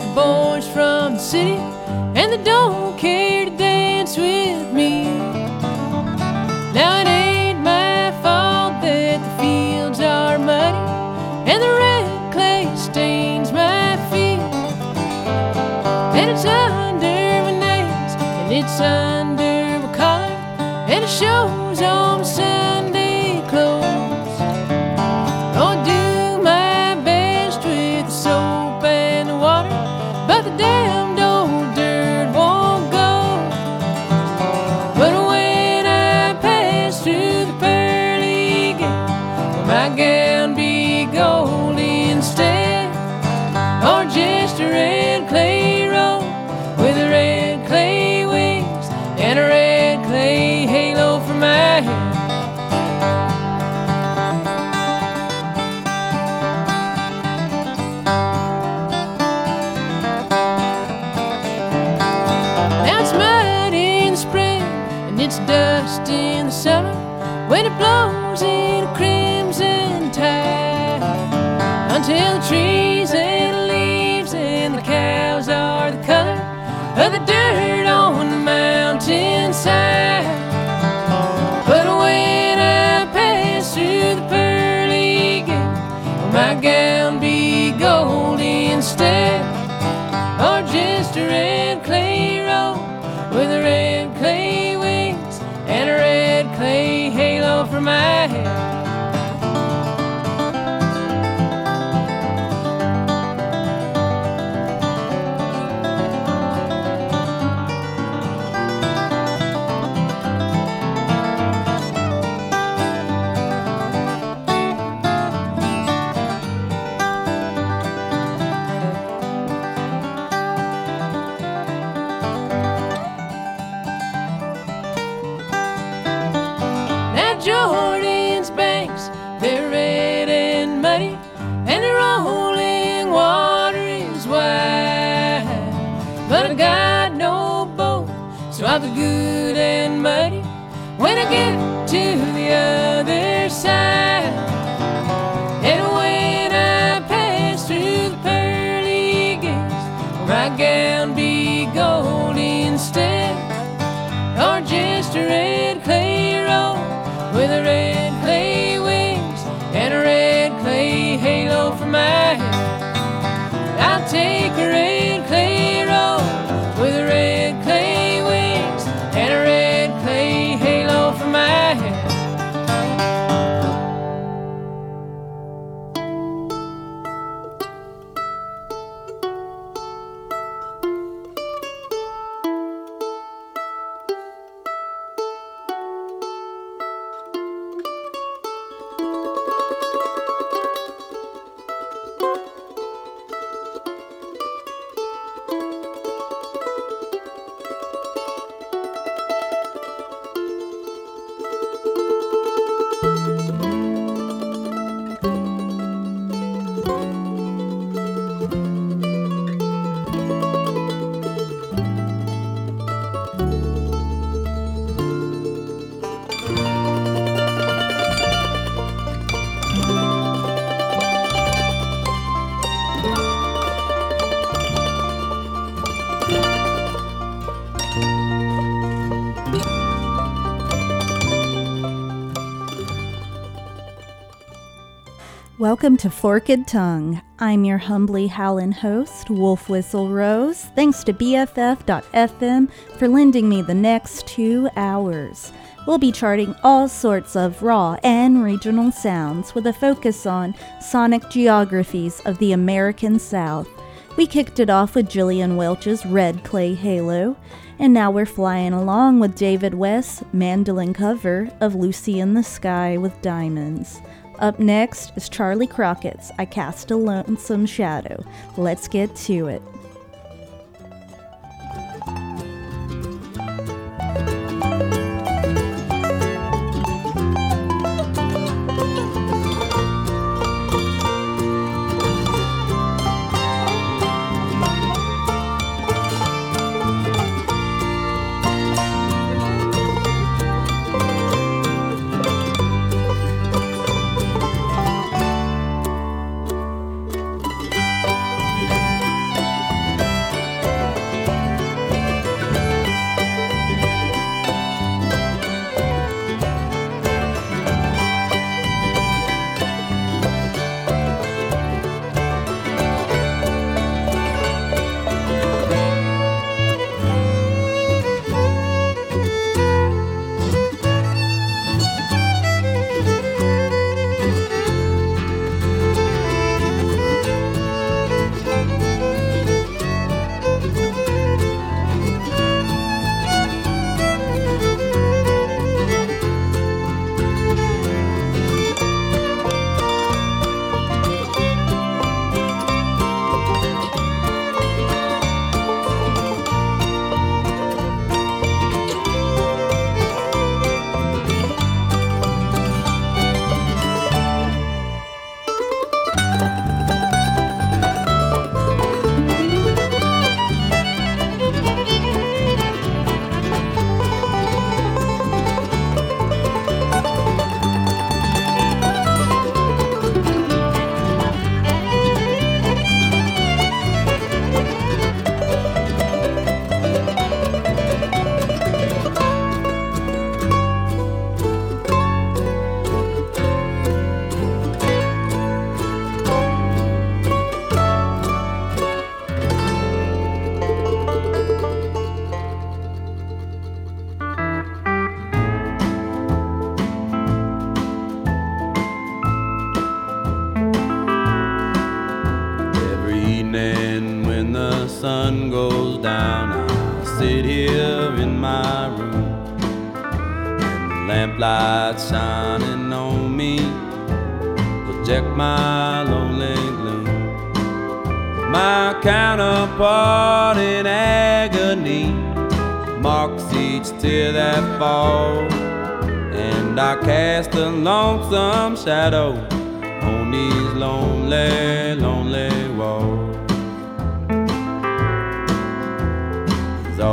the boys from the city and the donkey. victory. Welcome to Forked Tongue. I'm your humbly howlin' host, Wolf Whistle Rose. Thanks to BFF.FM for lending me the next two hours. We'll be charting all sorts of raw and regional sounds with a focus on sonic geographies of the American South. We kicked it off with Gillian Welch's Red Clay Halo, and now we're flying along with David West's mandolin cover of Lucy in the Sky with Diamonds. Up next is Charley Crockett's I Cast a Lonesome Shadow. Let's get to it.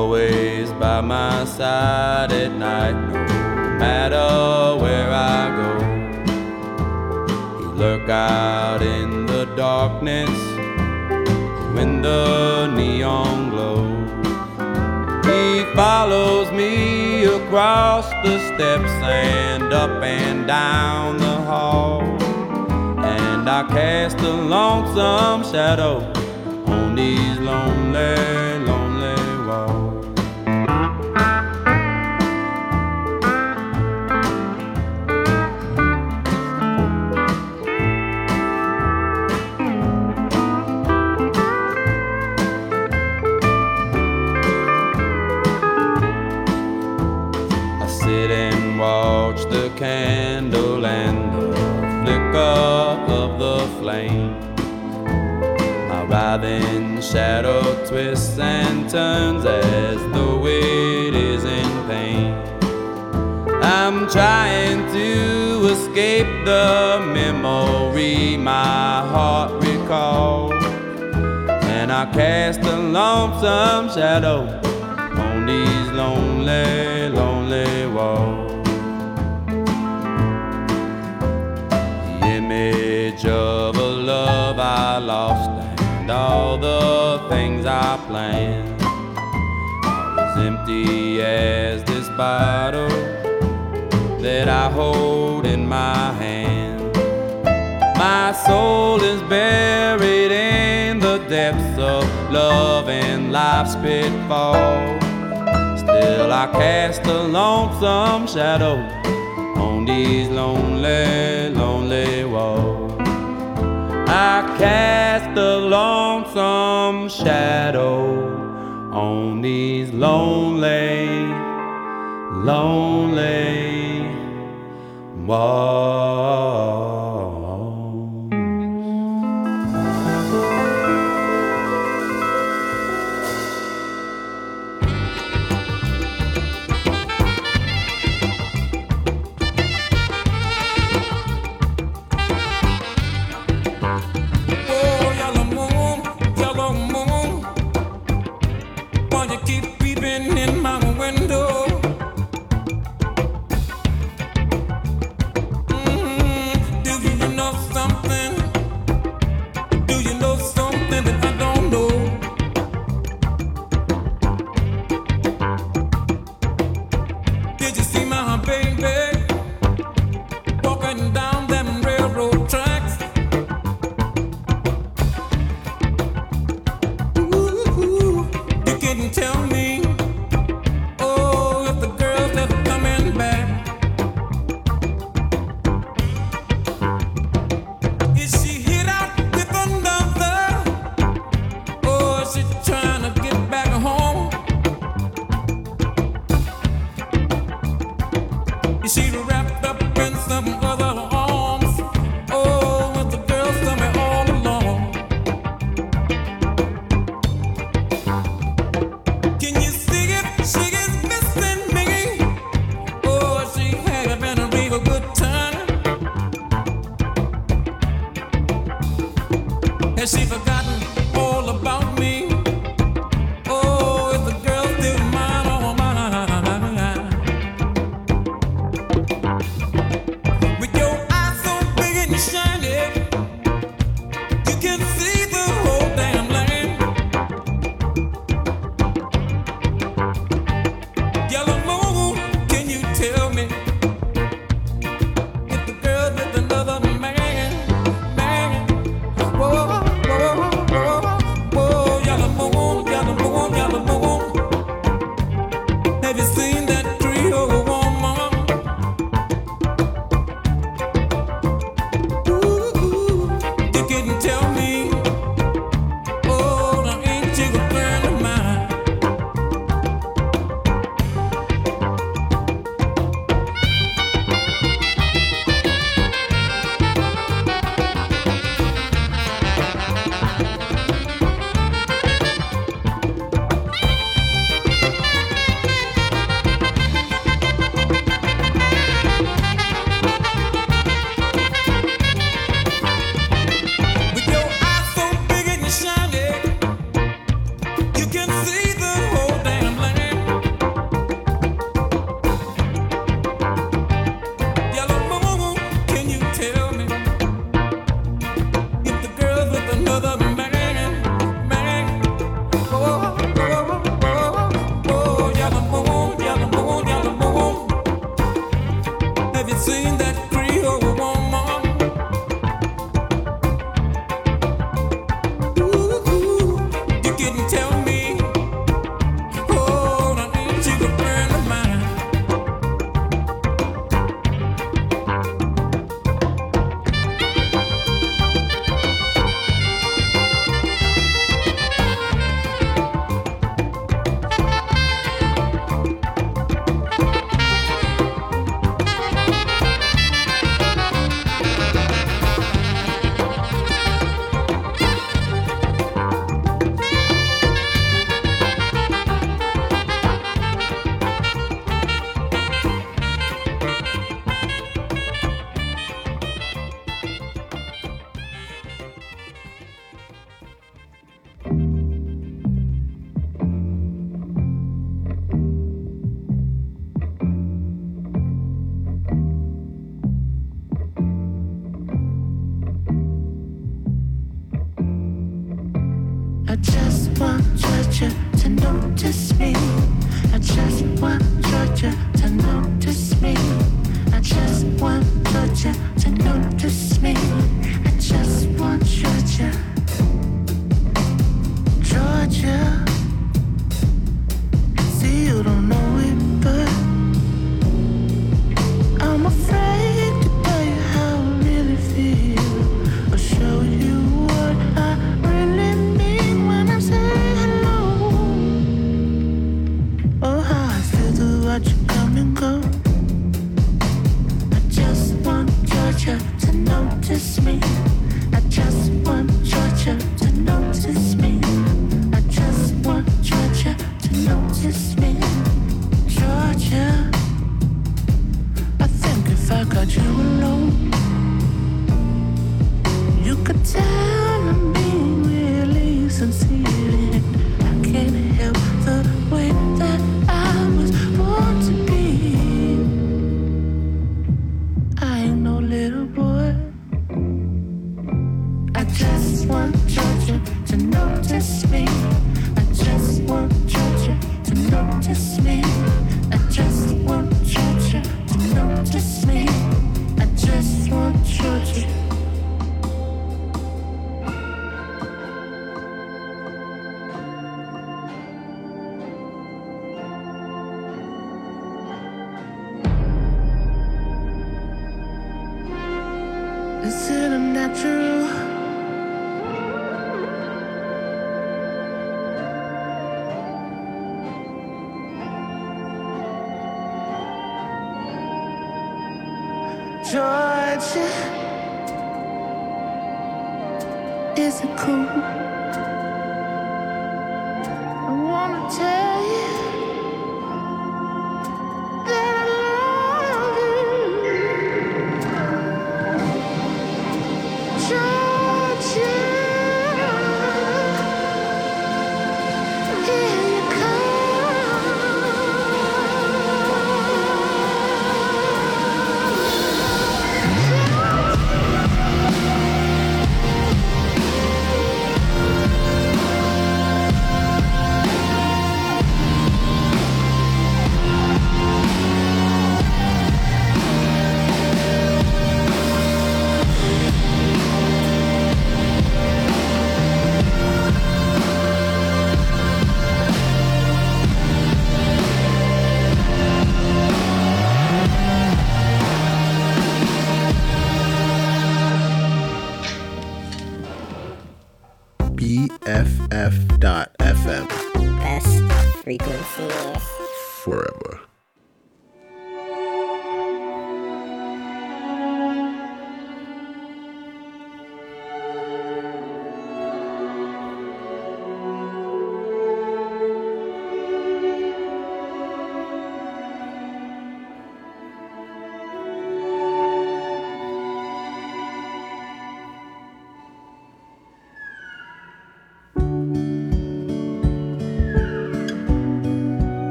Always by my side at night, no matter where I go. He lurk out in the darkness when the neon glows. He follows me across the steps and up and down the hall. And I cast a lonesome shadow on these lonely, lonely walls. Flame. My writhing shadow twists and turns as though it is in pain. I'm trying to escape the memory my heart recalls. And I cast a lonesome shadow on these lonely, lonely walls. The image of I lost and all the things I planned are as empty as this bottle that I hold in my hand. My soul is buried in the depths of love and life's pitfall. Still, I cast a lonesome shadow on these lonely, lonely walls. I cast a lonesome shadow on these lonely, lonely walls.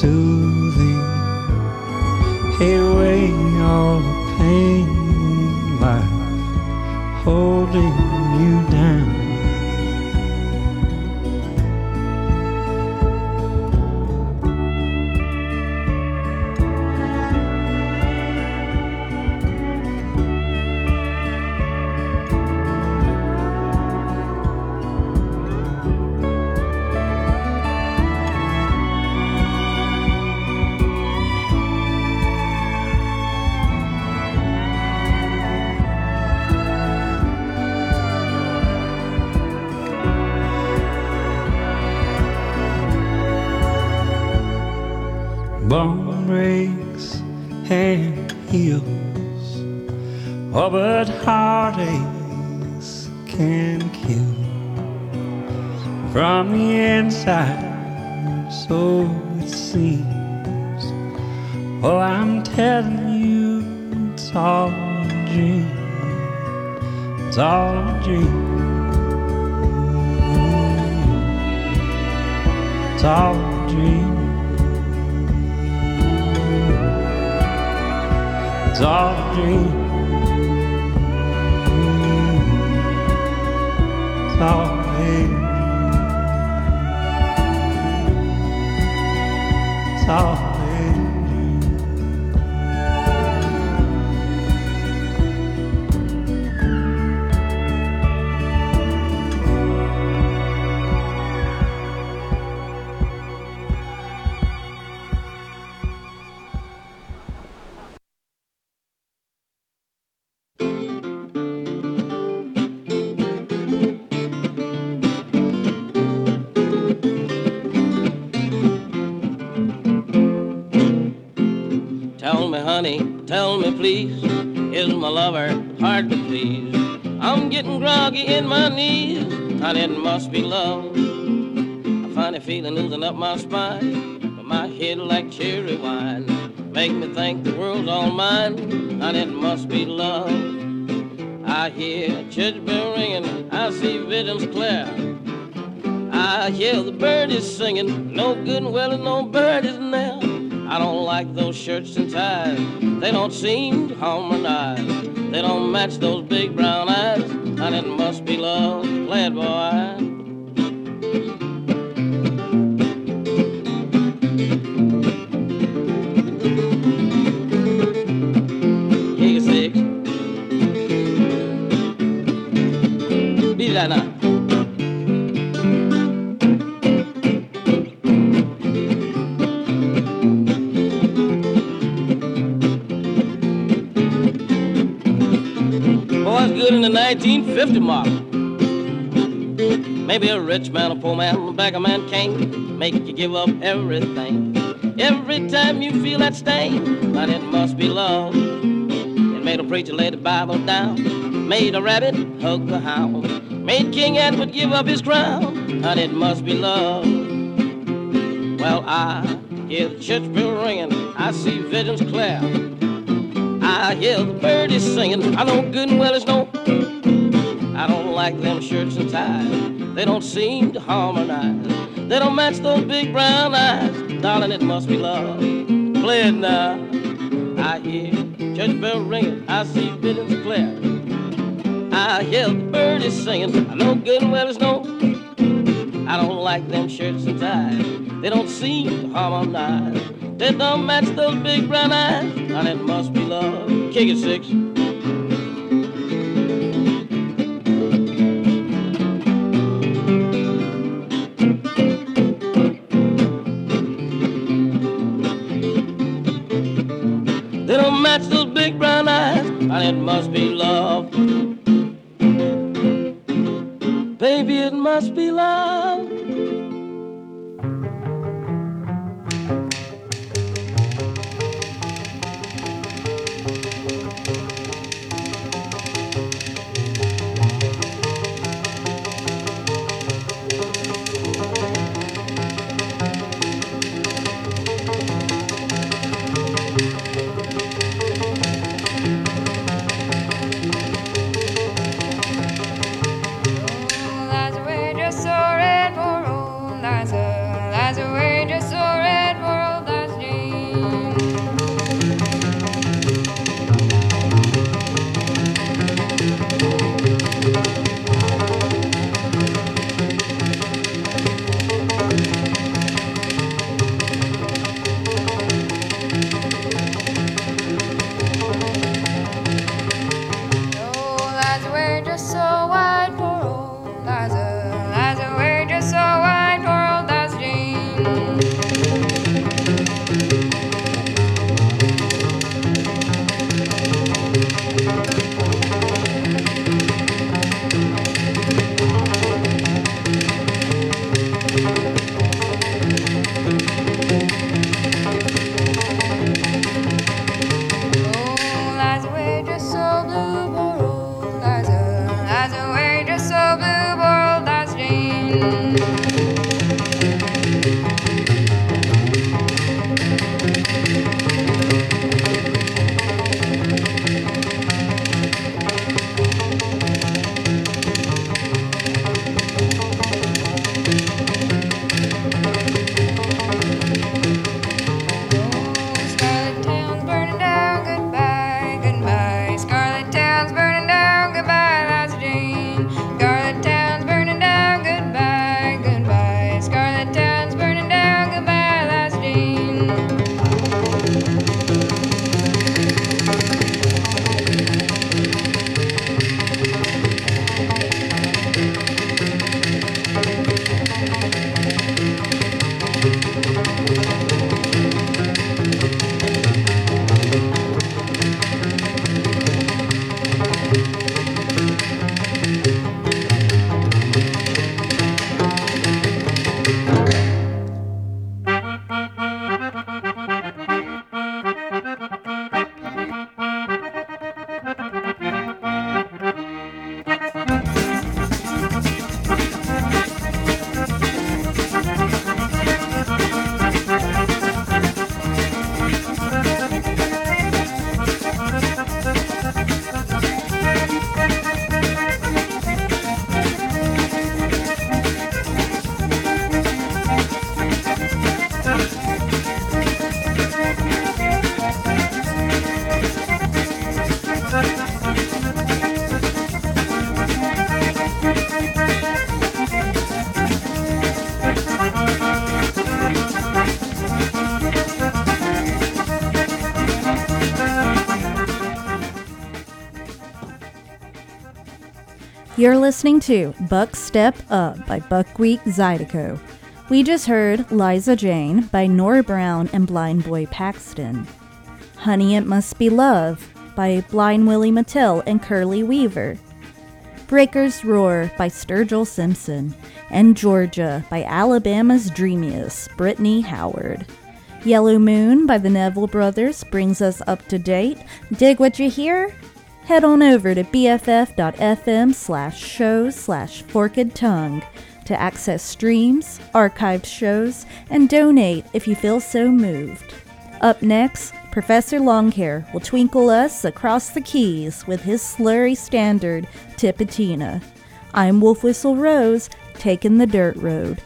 Soothing. Away all they don't everything. Every time you feel that stain, but it must be love. It made a preacher lay the Bible down, made a rabbit hug the hound, made King Edward give up his crown, and it must be love. Well, I hear the church bell ringing, I see visions clear. I hear the birdies singing. I know good and well it's no. I don't like them shirts and ties. They don't seem to harmonize. They don't match those big brown eyes. Darling, it must be love. Play it now. I hear church bell ringing. I see visions clear. I hear the birdies singing. I know good and well it's no. I don't like them shirts and ties. They don't seem to harmonize. They don't match those big brown eyes. And it must be love. Kick it six. And it must be love. Baby, it must be love. You're listening to Buck Step Up by Buckwheat Zydeco. We just heard Liza Jane by Nora Brown and Blind Boy Paxton. Honey It Must Be Love by Blind Willie McTell and Curley Weaver. Breakers Roar by Sturgill Simpson. And Georgia by Alabama's Dreamiest, Brittany Howard. Yellow Moon by the Neville Brothers brings us up to date. Dig what you hear? Head on over to bff.fm slash shows slash forked tongue to access streams, archived shows, and donate if you feel so moved. Up next, Professor Longhair will twinkle us across the keys with his slurry standard, Tipitina. I'm Wolf Whistle Rose, taking the dirt road.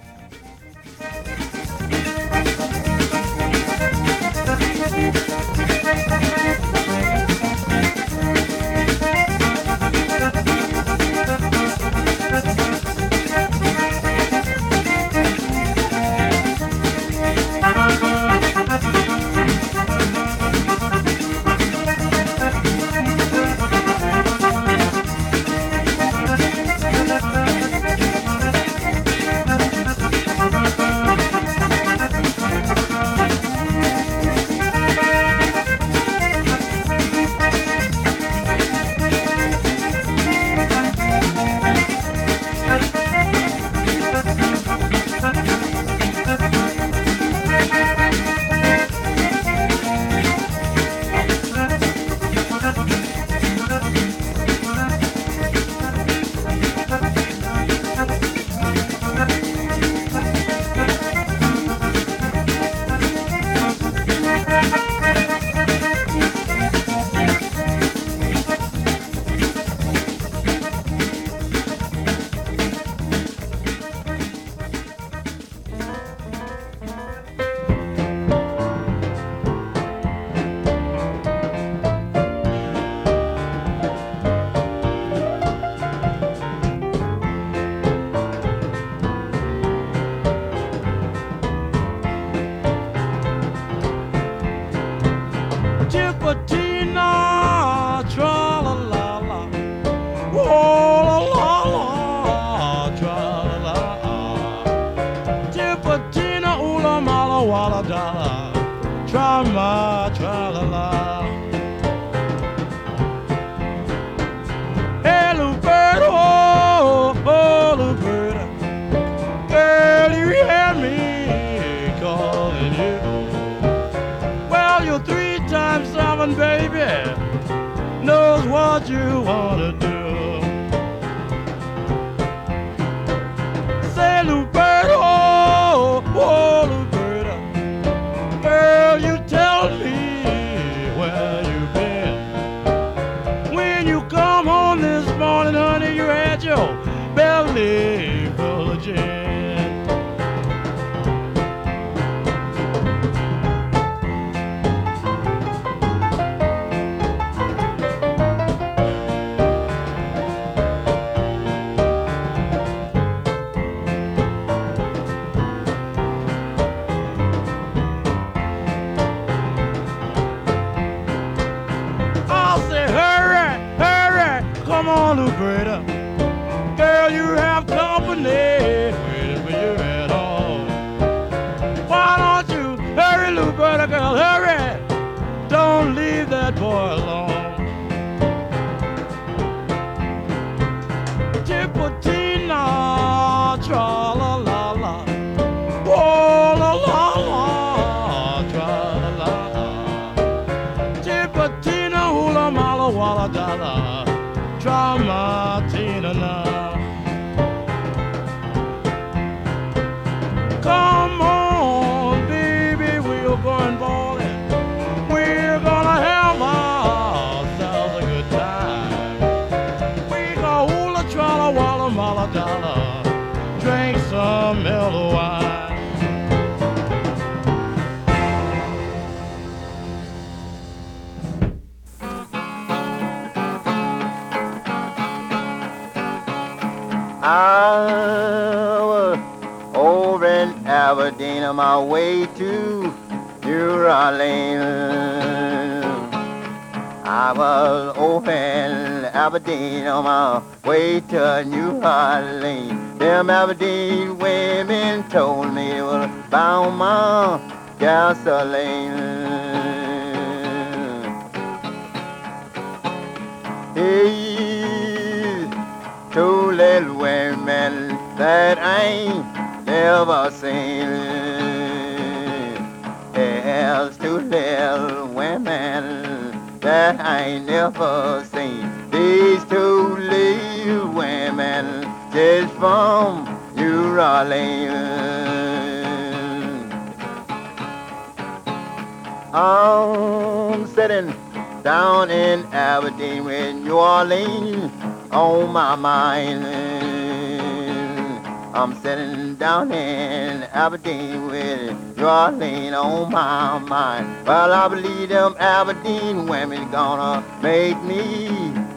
I'm sitting down in Aberdeen with Orleans on my mind. Well, I believe them Aberdeen women gonna make me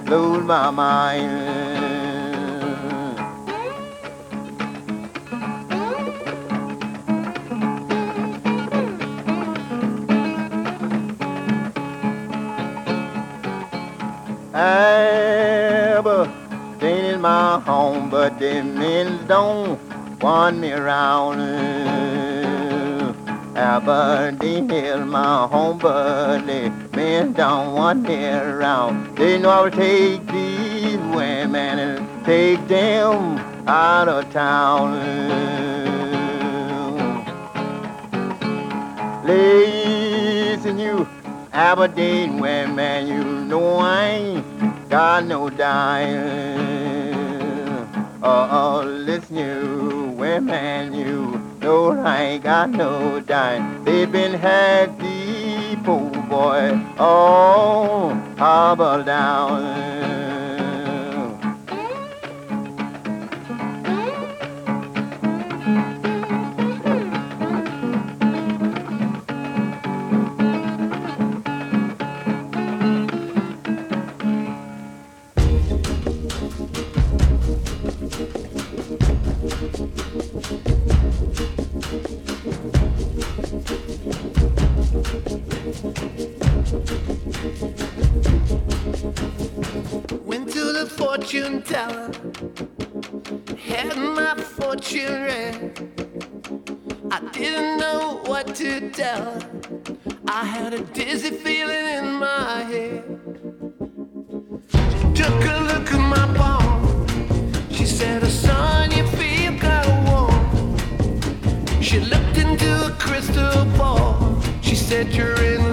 lose my mind. But the men don't want me around. Aberdeen is my home, but the men don't want me around. They know I will take these women and take them out of town. Listen, you Aberdeen women, you know I ain't got no dime. Oh, listen, new women, you know I got no dime. They've been had the poor boy all hobble down. Read. I didn't know what to tell. I had a dizzy feeling in my head. She took a look at my palm. She said, oh, "Son, you feel kind of warm." She looked into a crystal ball. She said, "You're in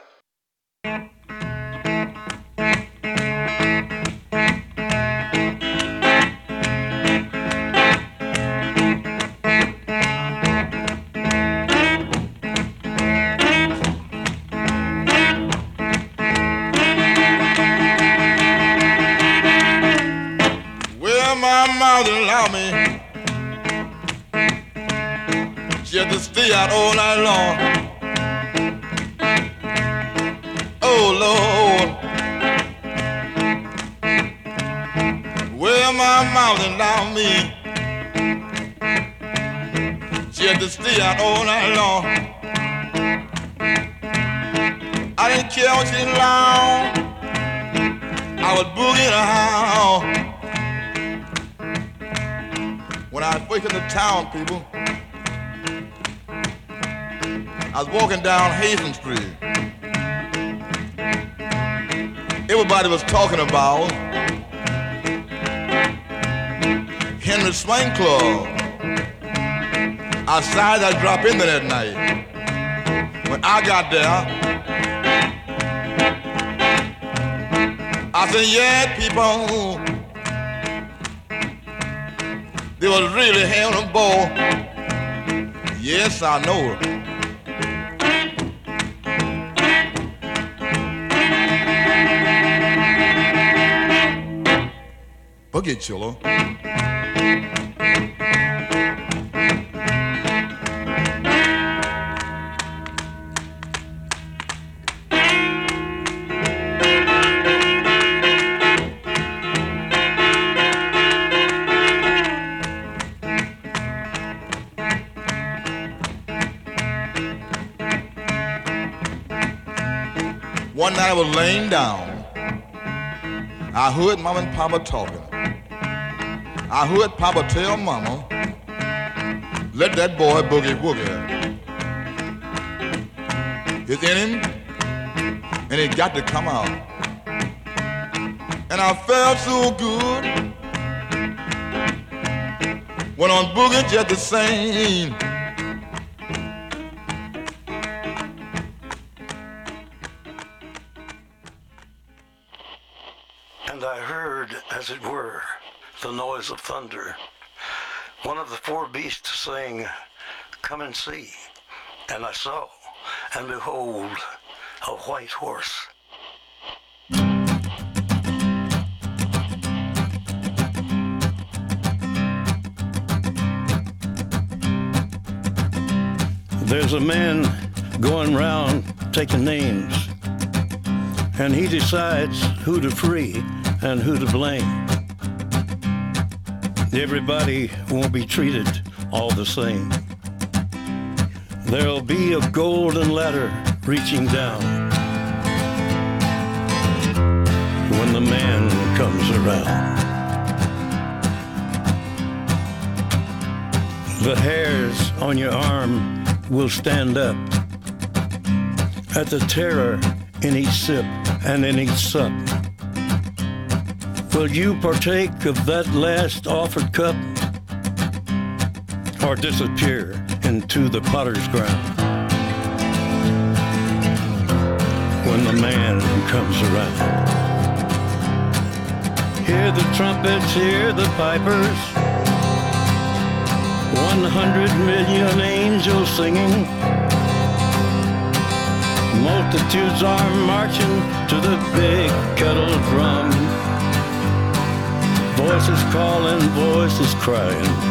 Talking about Henry Swing Club. Outside, I dropped in there that night. When I got there, I said, yeah, people, they was really having a ball. Yes, I know. Boogie Chillen. One night I was laying down. I heard mom and Papa talking. I heard Papa tell Mama, let that boy boogie woogie. It's in him, and it got to come out. And I felt so good. Went on boogie just the same. And see. And I saw, and behold, a white horse. There's a man going round taking names, and he decides who to free and who to blame. Everybody won't be treated all the same. There'll be a golden ladder reaching down. when the man comes around. The hairs on your arm will stand up at the terror in each sip and in each sup. Will you partake of that last offered cup or disappear into the potter's ground when the man comes around? Hear the trumpets, hear the pipers, 100 million angels singing. Multitudes are marching to the big kettle drum. Voices calling, voices crying.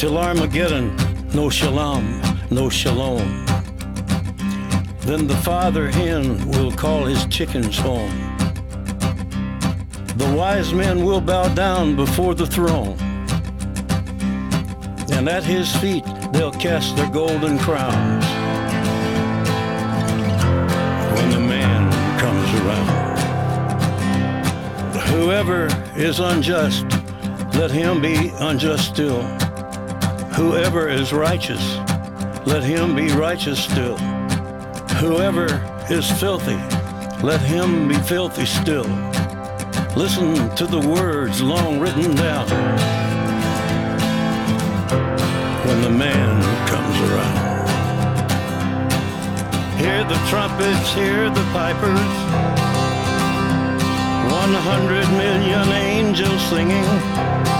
Till Armageddon, no shalom, no shalom. Then the father hen will call his chickens home. The wise men will bow down before the throne. And at his feet they'll cast their golden crowns when the man comes around. Whoever is unjust, let him be unjust still. Whoever is righteous, let him be righteous still. Whoever is filthy, let him be filthy still. Listen to the words long written down when the man comes around. Hear the trumpets, hear the pipers. One hundred million angels singing.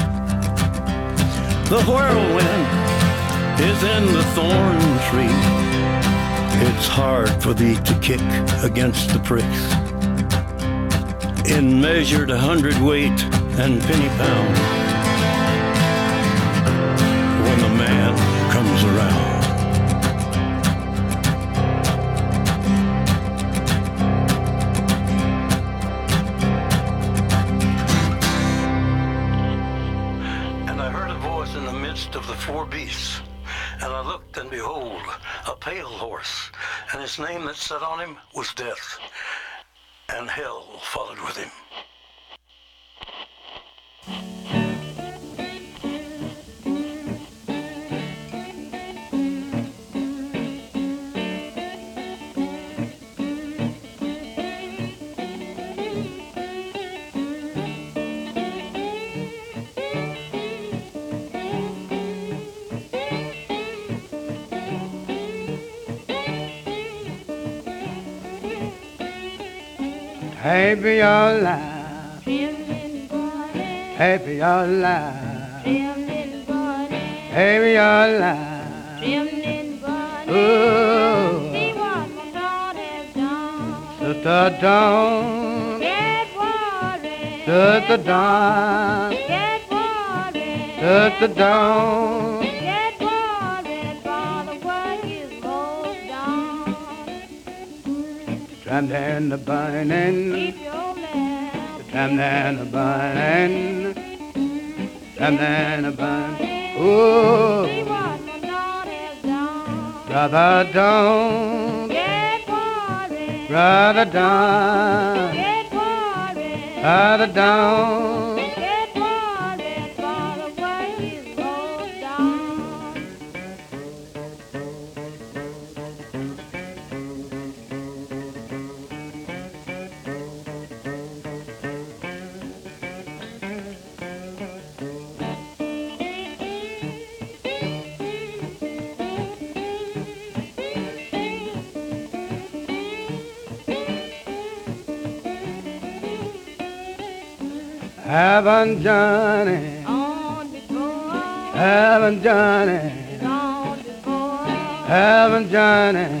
The whirlwind is in the thorn tree. It's hard for thee to kick against the pricks. In measured hundredweight and penny pound And I looked, and behold, a pale horse, and his name that sat on him was Death, and hell followed with him. Happy your life. Happy your life. Happy your life. Oh. Sister Dawn. Sister Dawn. Sister Dawn. Tramp and the burning. The tramp and the burning. Tramp and the burning. Oh. Brother don't. get worried, Brother don't. get worried, Brother don't. Johnny, haven't Johnny, haven't Johnny.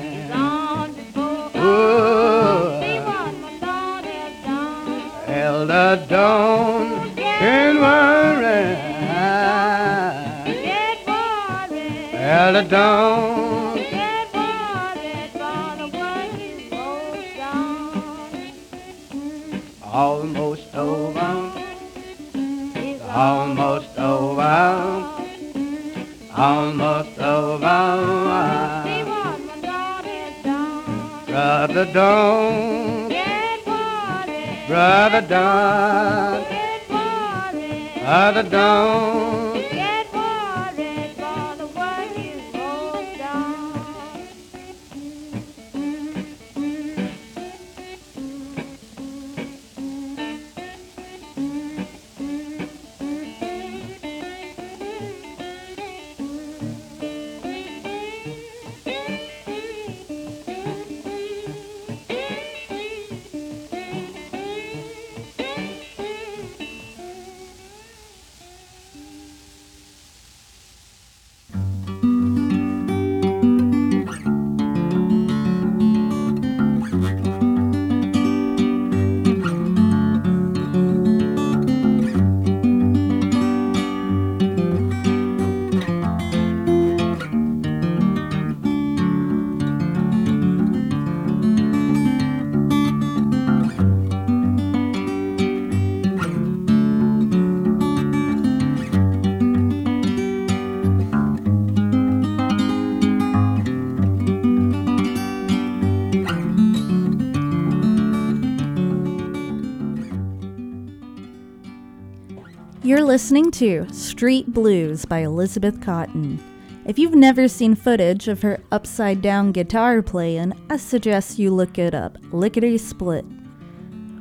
You're listening to Street Blues by Elizabeth Cotten. If you've never seen footage of her upside down guitar playing, I suggest you look it up. Lickety split.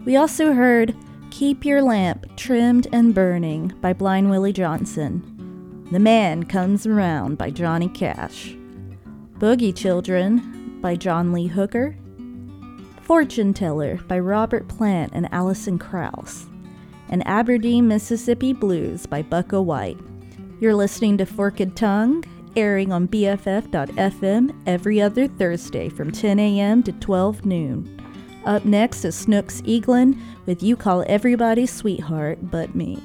We also heard Keep Your Lamp Trimmed and Burning by Blind Willie Johnson. The Man Comes Around by Johnny Cash. Boogie Chillen by John Lee Hooker. Fortune Teller by Robert Plant and Alison Krauss and Aberdeen, Mississippi Blues by Bukka White. You're listening to Forked Tongue, airing on BFF.FM every other Thursday from 10 a.m. to 12 noon. Up next is Snooks Eaglin with You Call Everybody Sweetheart But Me.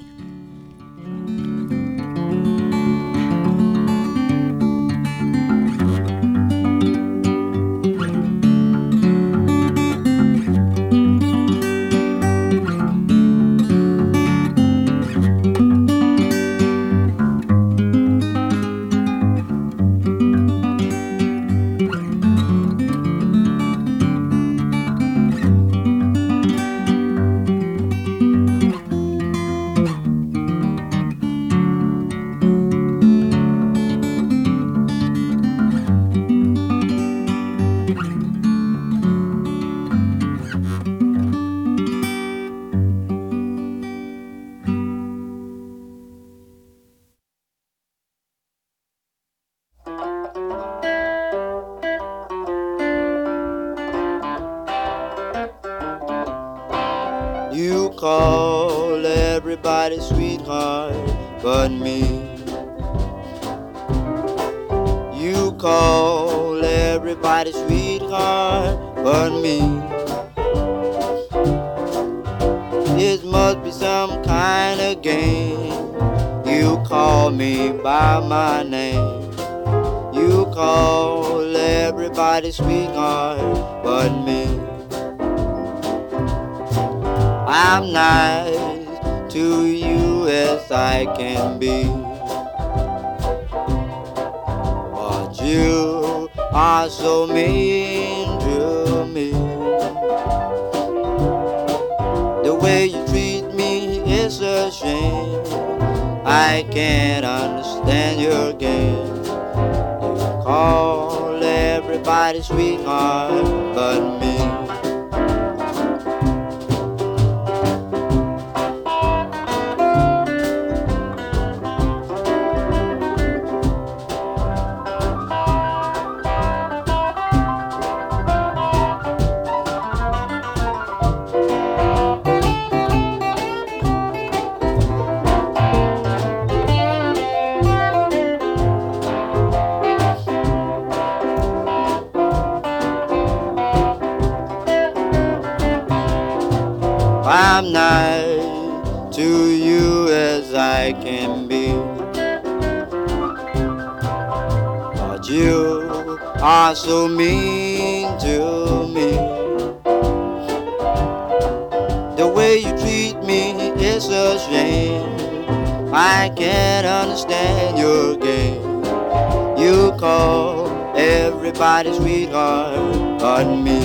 everybody's sweetheart on, me.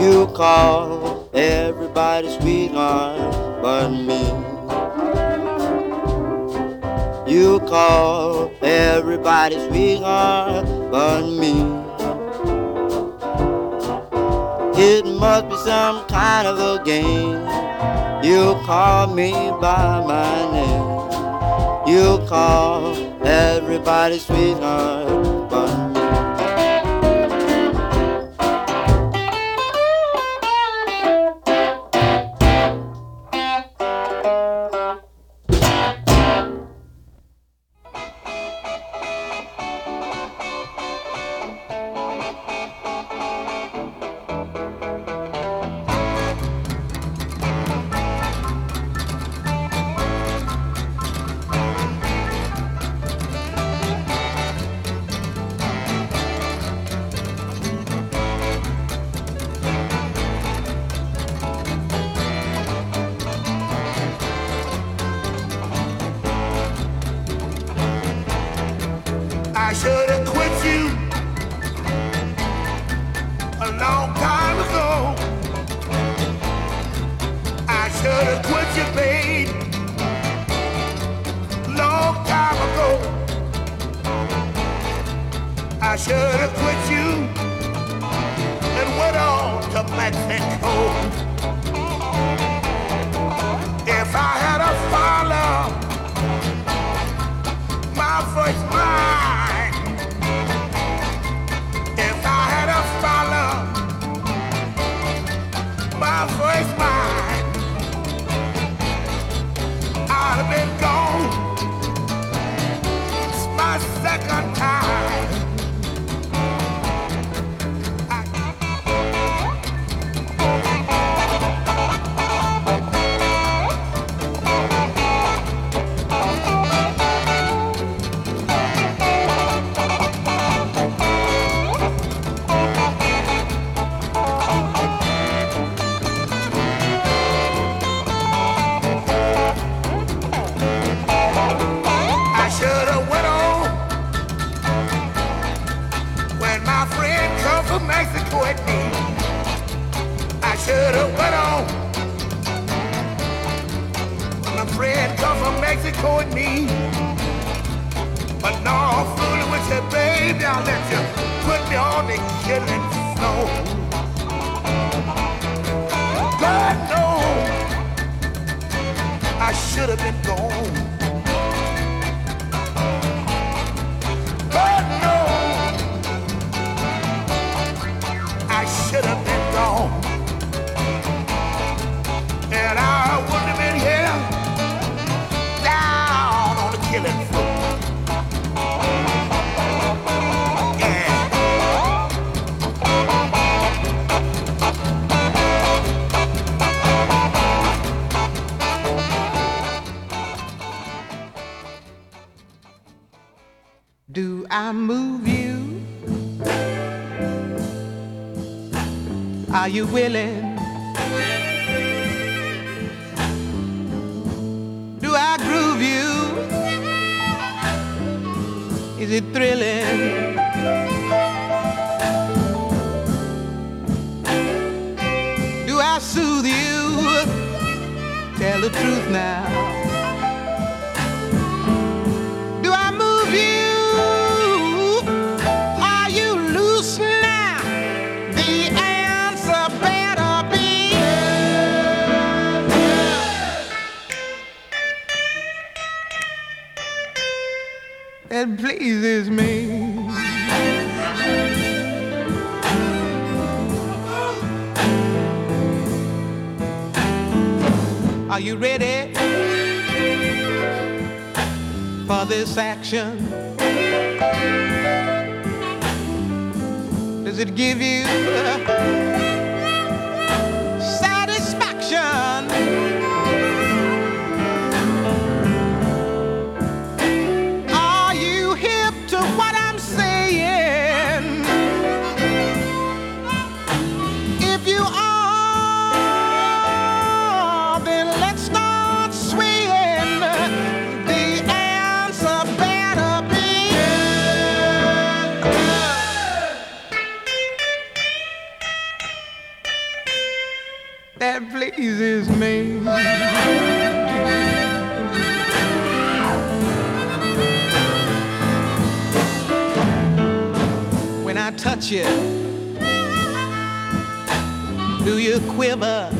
You call everybody's sweetheart on, but me. You call everybody's sweetheart on, but me. It must be some kind of a game. You call me by my name. You call Everybody's sweetheart. Are you willing? Do I groove you? Is it thrilling? Do I soothe you? Tell the truth now. pleases me. Are you ready for this action? Does it give you? pleases me. When I touch you, do you quiver?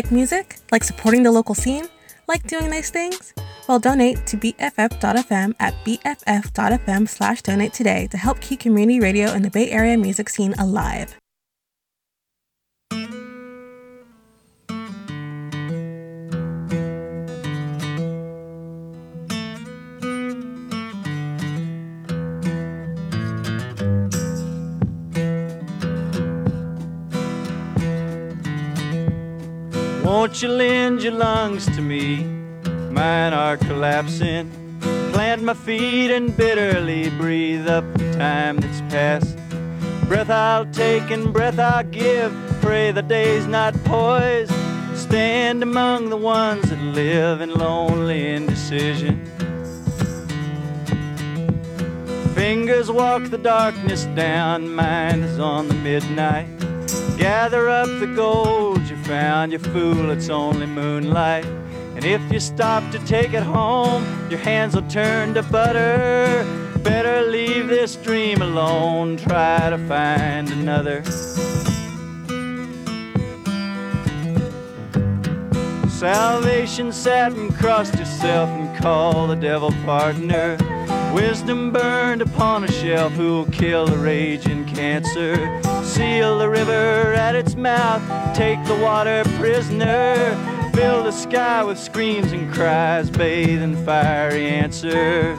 Like music? Like supporting the local scene? Like doing nice things? Well, donate to BFF.fm at BFF.fm slash donate today to help keep community radio in the Bay Area music scene alive. Won't you lend your lungs to me? Mine are collapsing. Plant my feet and bitterly breathe up the time that's passed. Breath I'll take and breath I'll give. Pray the day's not poised. Stand among the ones that live in lonely indecision. Fingers walk the darkness down, mind is on the midnight. Gather up the gold you found, you fool, it's only moonlight. And if you stop to take it home, your hands will turn to butter. Better leave this dream alone, try to find another. Salvation sat and crossed yourself and called the devil partner. Wisdom burned upon a shelf who'll kill the raging cancer. Seal the river at its mouth, take the water prisoner. Fill the sky with screams and cries, bathe in fiery answers.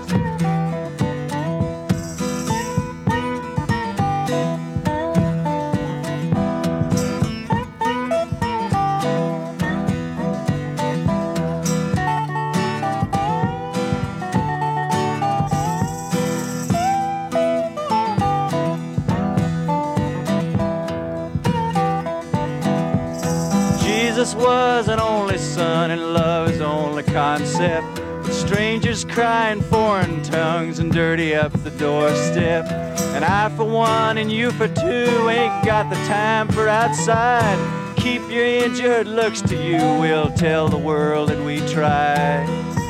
Jesus was an only son and love his only concept. But strangers cry in foreign tongues and dirty up the doorstep. And I for one and you for two ain't got the time for outside. Keep your injured looks to you, we'll tell the world that we tried.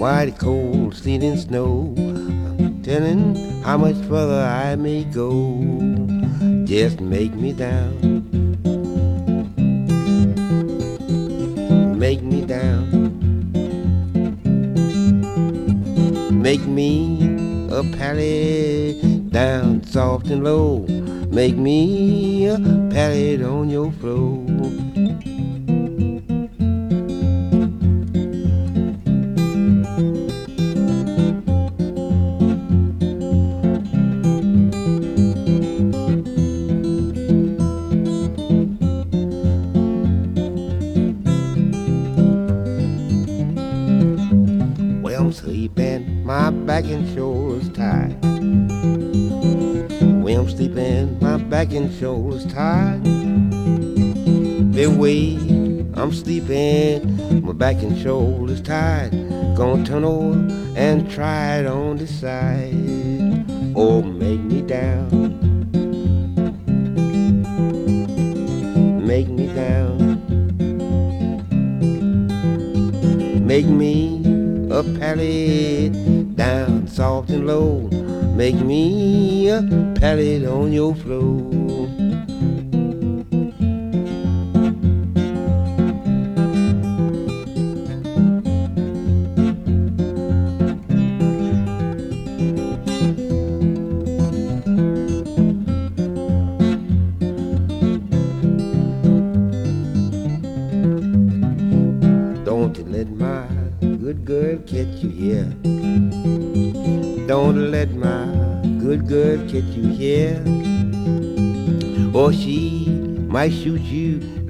The cold, sleet, snow. I'm telling how much further I may go. Just make me down. Back and shoulders tired. Gonna turn over and try it on the side.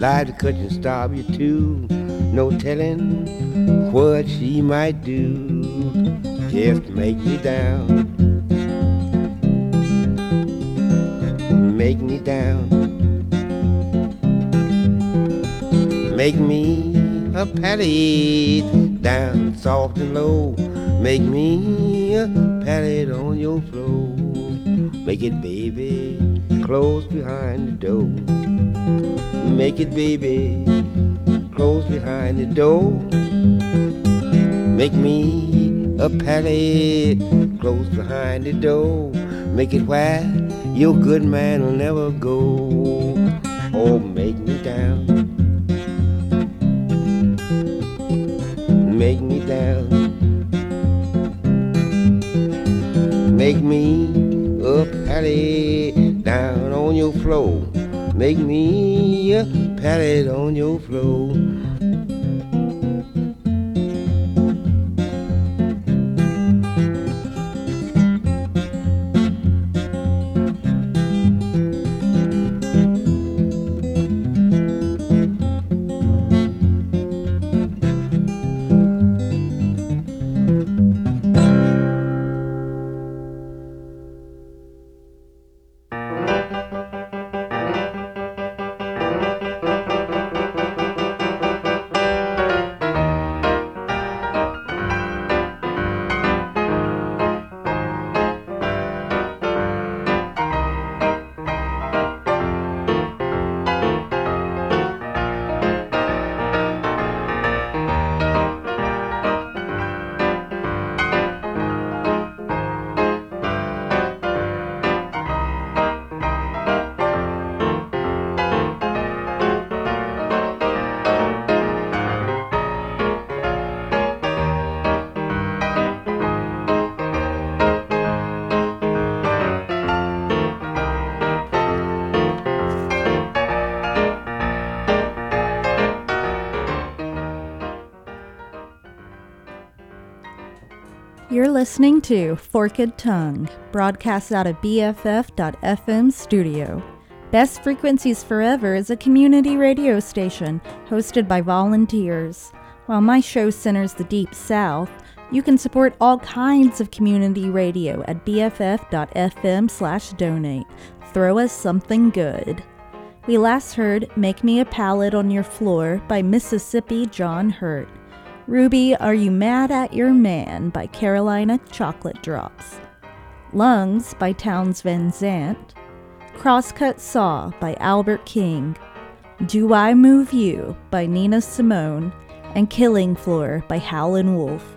Cut and starve you too. No telling what she might do. Just make me down. Make me down. Make me a pallet down soft and low. Make me a pallet on your floor. Make it, baby, close behind the door. Make it, baby, close behind the door. Make me a pallet close behind the door. Make it where your good man will never go. Oh, make me down. Make me down. Make me a pallet down on your floor. Make me a pallet on your floor. Listening to Forked Tongue, broadcast out of BFF.FM studio. Best Frequencies Forever is a community radio station hosted by volunteers. While my show centers the Deep South, you can support all kinds of community radio at bff.fm slash donate. Throw us something good. We last heard Make Me a Pallet on Your Floor by Mississippi John Hurt. Ruby, Are You Mad at Your Man by Carolina Chocolate Drops. Lungs by Townes Van Zandt. Crosscut Saw by Albert King. Do I Move You by Nina Simone. And Killing Floor by Howlin' Wolf.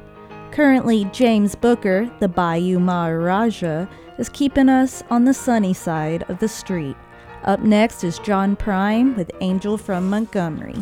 Currently, James Booker, the Bayou Maharaja, is keeping us on the sunny side of the street. Up next is John Prine with Angel from Montgomery.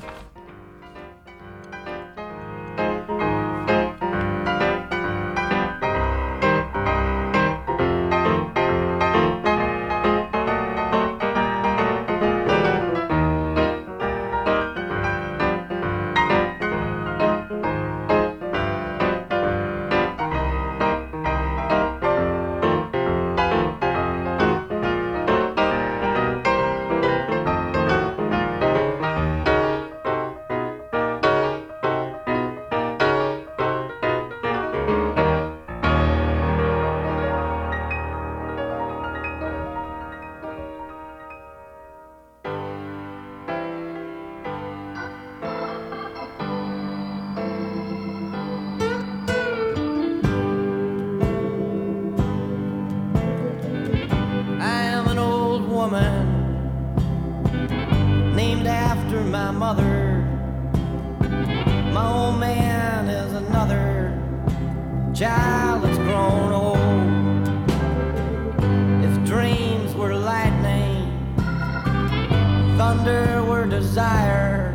Thunder were desire,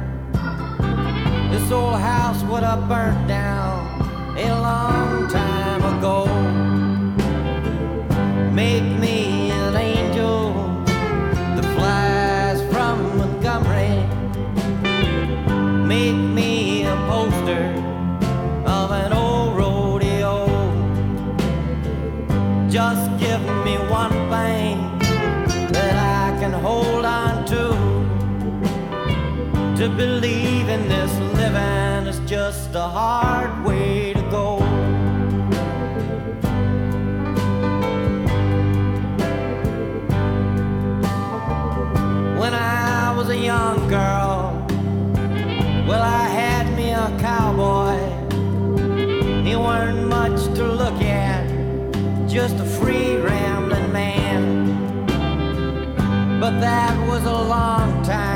this old house would have burnt down a long time ago. Make To believe in this living is just a hard way to go. when I was a young girl. Well, I had me a cowboy. He weren't much to look at, just a free rambling man. But that was a long time,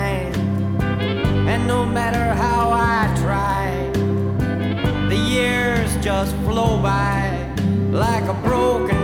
and no matter how I try, the years just flow by like a broken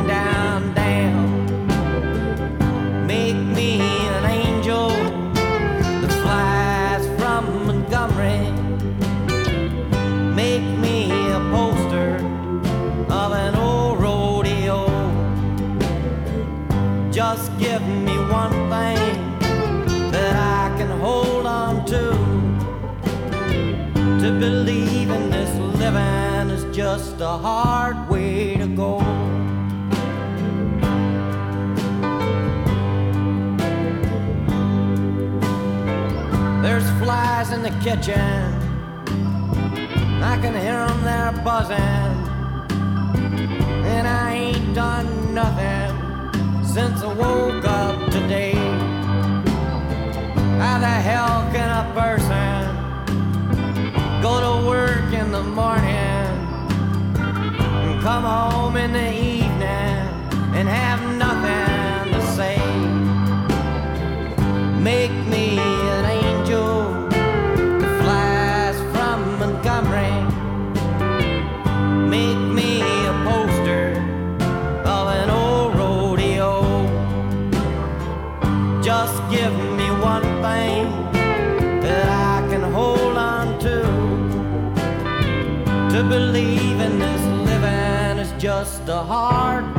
just hard way to go. There's flies in the kitchen. I can hear them there buzzing. And I ain't done nothing since I woke up today. How the hell can a person go to work in the morning come home in the evening and have nothing to say? Make me an just a hard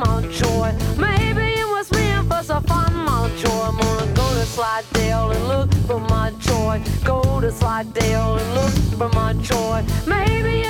My joy. Maybe in was Memphis I'll find my joy. I'm gonna go to Slidell and look for my joy. Go to Slidell and look for my joy. Maybe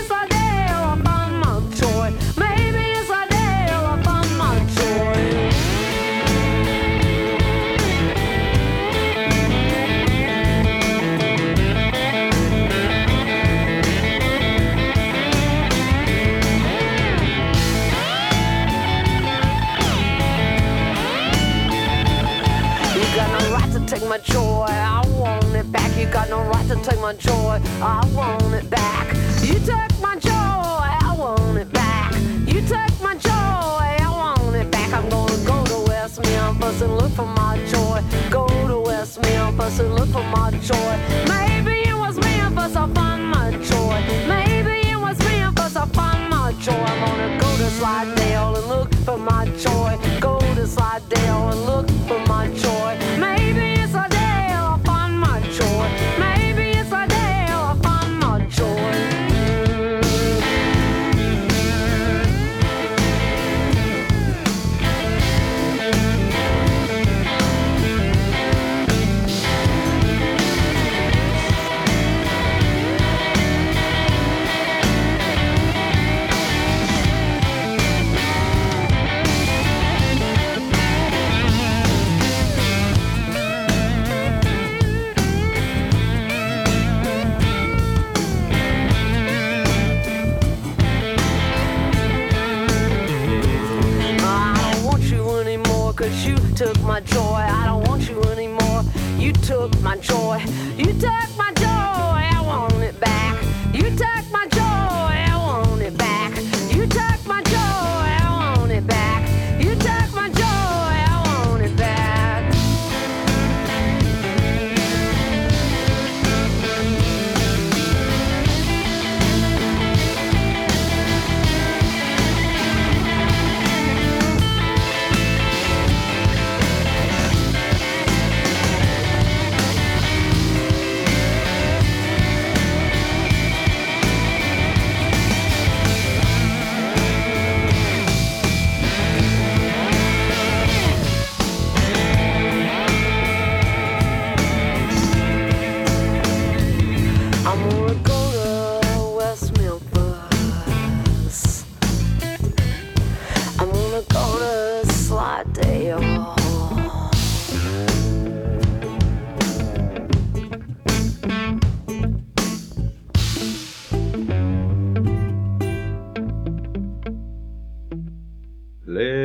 my joy. I want it back. You took my joy. I want it back. You took my joy. I want it back. I'm gonna go to West Memphis and look for my joy. Go to West Memphis and look for my joy. Maybe in West Memphis I'll find my joy. Maybe in West Memphis I'll find my joy. I'm gonna go to Slidell took my joy. I don't want you anymore. You took my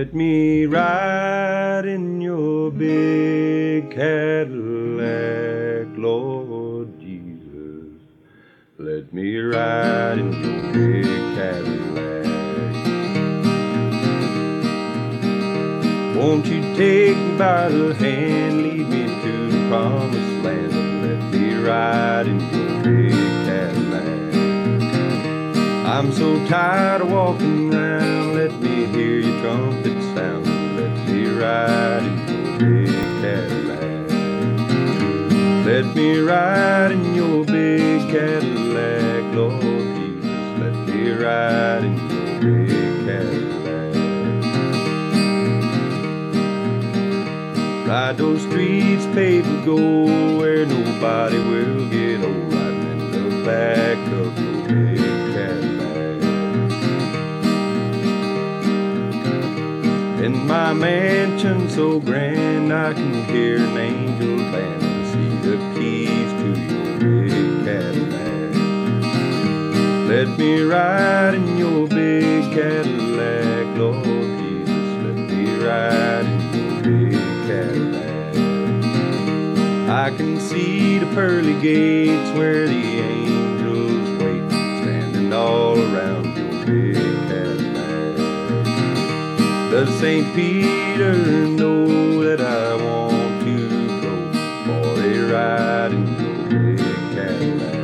Let me ride in your big Cadillac, Lord Jesus. Let me ride in your big Cadillac. Won't you take me by the hand, lead me to the promised land, and let me ride in your big Cadillac. I'm so tired of walking around. Let me hear your trumpet ride in your big Cadillac. Let me ride in your big Cadillac, Lord Jesus. Let me ride in your big Cadillac. Ride those streets paved with gold where nobody will get old. Riding in the back of your big my mansion so grand, I can hear an angel band and see the keys to your big Cadillac. Let me ride in your big Cadillac, Lord Jesus. Let me ride in your big Cadillac. I can see the pearly gates where the angels wait, standing all around Does St. Peter know that I want to go for a ride in your big Cadillac?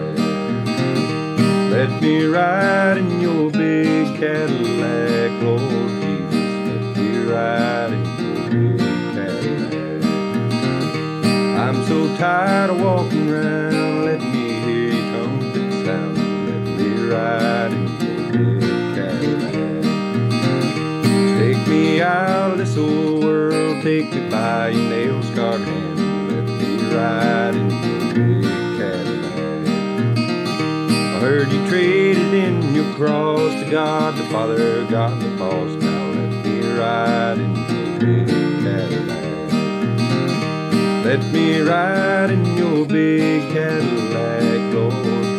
Let me ride in your big Cadillac, Lord Jesus. Let me ride in your big Cadillac. I'm so tired of walking around. Let me hear your trumpet sound. Let me ride this old world take me by your nail scarred hand. Let me ride in your big Cadillac. I heard you traded in your cross to God, the Father, God, the boss. Now let me ride in your big Cadillac. Let me ride in your big Cadillac, Lord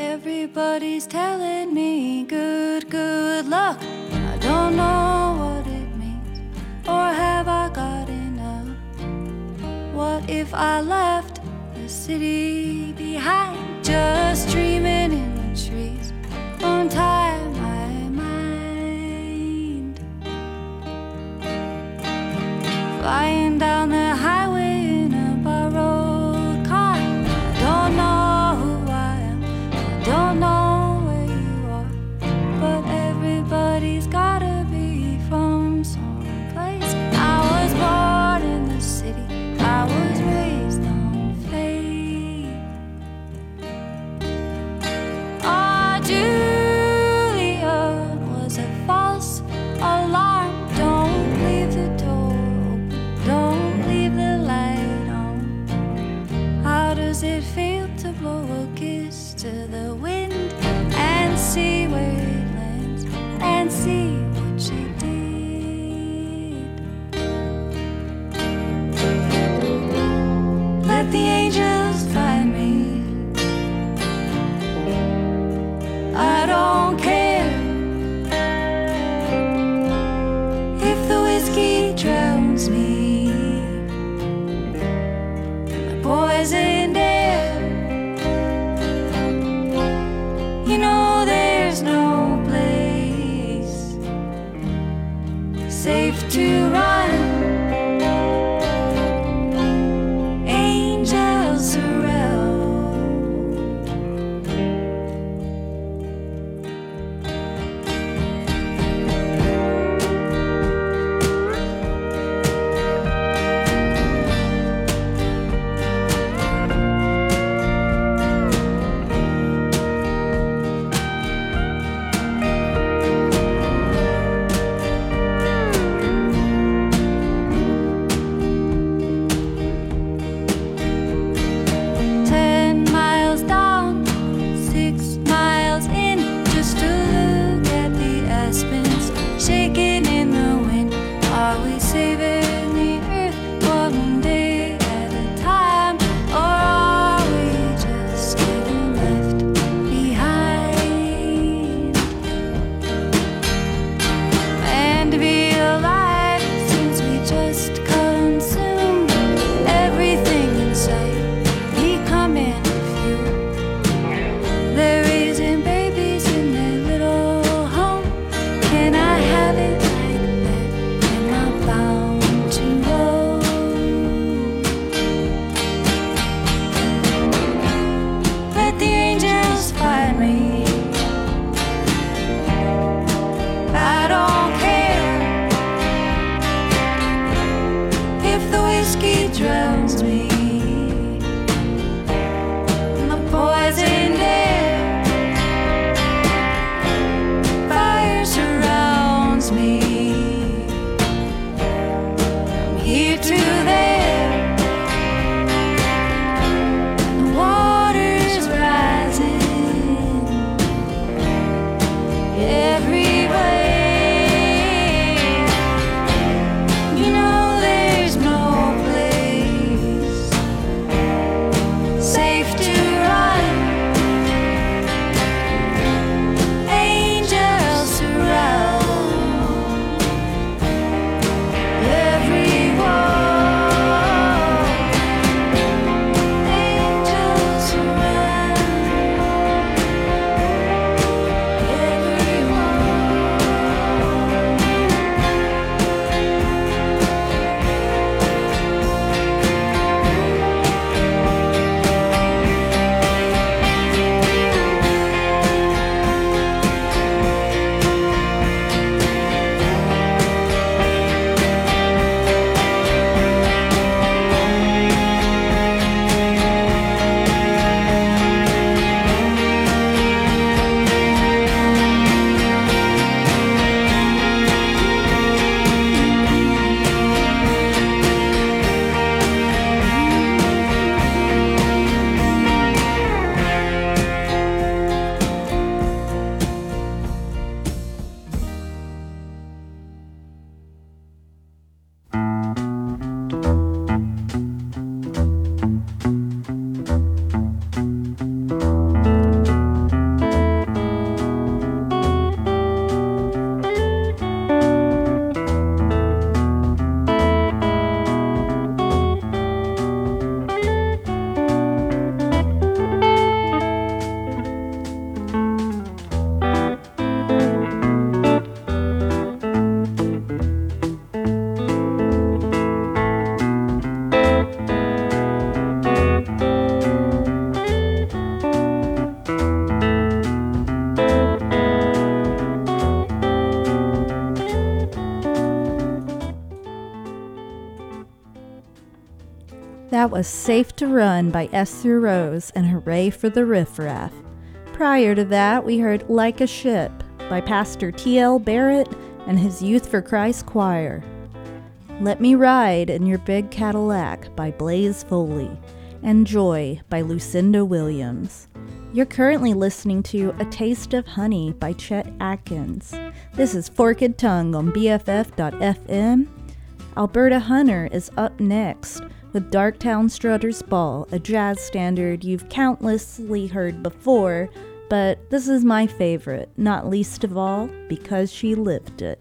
Everybody's telling me good, good luck. I don't know what it means, or have I got enough? What if I left the city behind? Just dreaming in the trees, untie my mind. Flying That was Safe to Run by Esther Rose and Hurray for the Riff Raff. Prior to that, we heard Like a Ship by Pastor T.L. Barrett and his Youth for Christ choir. Let Me Ride in Your Big Cadillac by Blaze Foley and Joy by Lucinda Williams. You're currently listening to A Taste of Honey by Chet Atkins. This is Forked Tongue on BFF.fm. Alberta Hunter is up next with Darktown Strutter's Ball, a jazz standard you've countlessly heard before, but this is my favorite, not least of all because she lived it.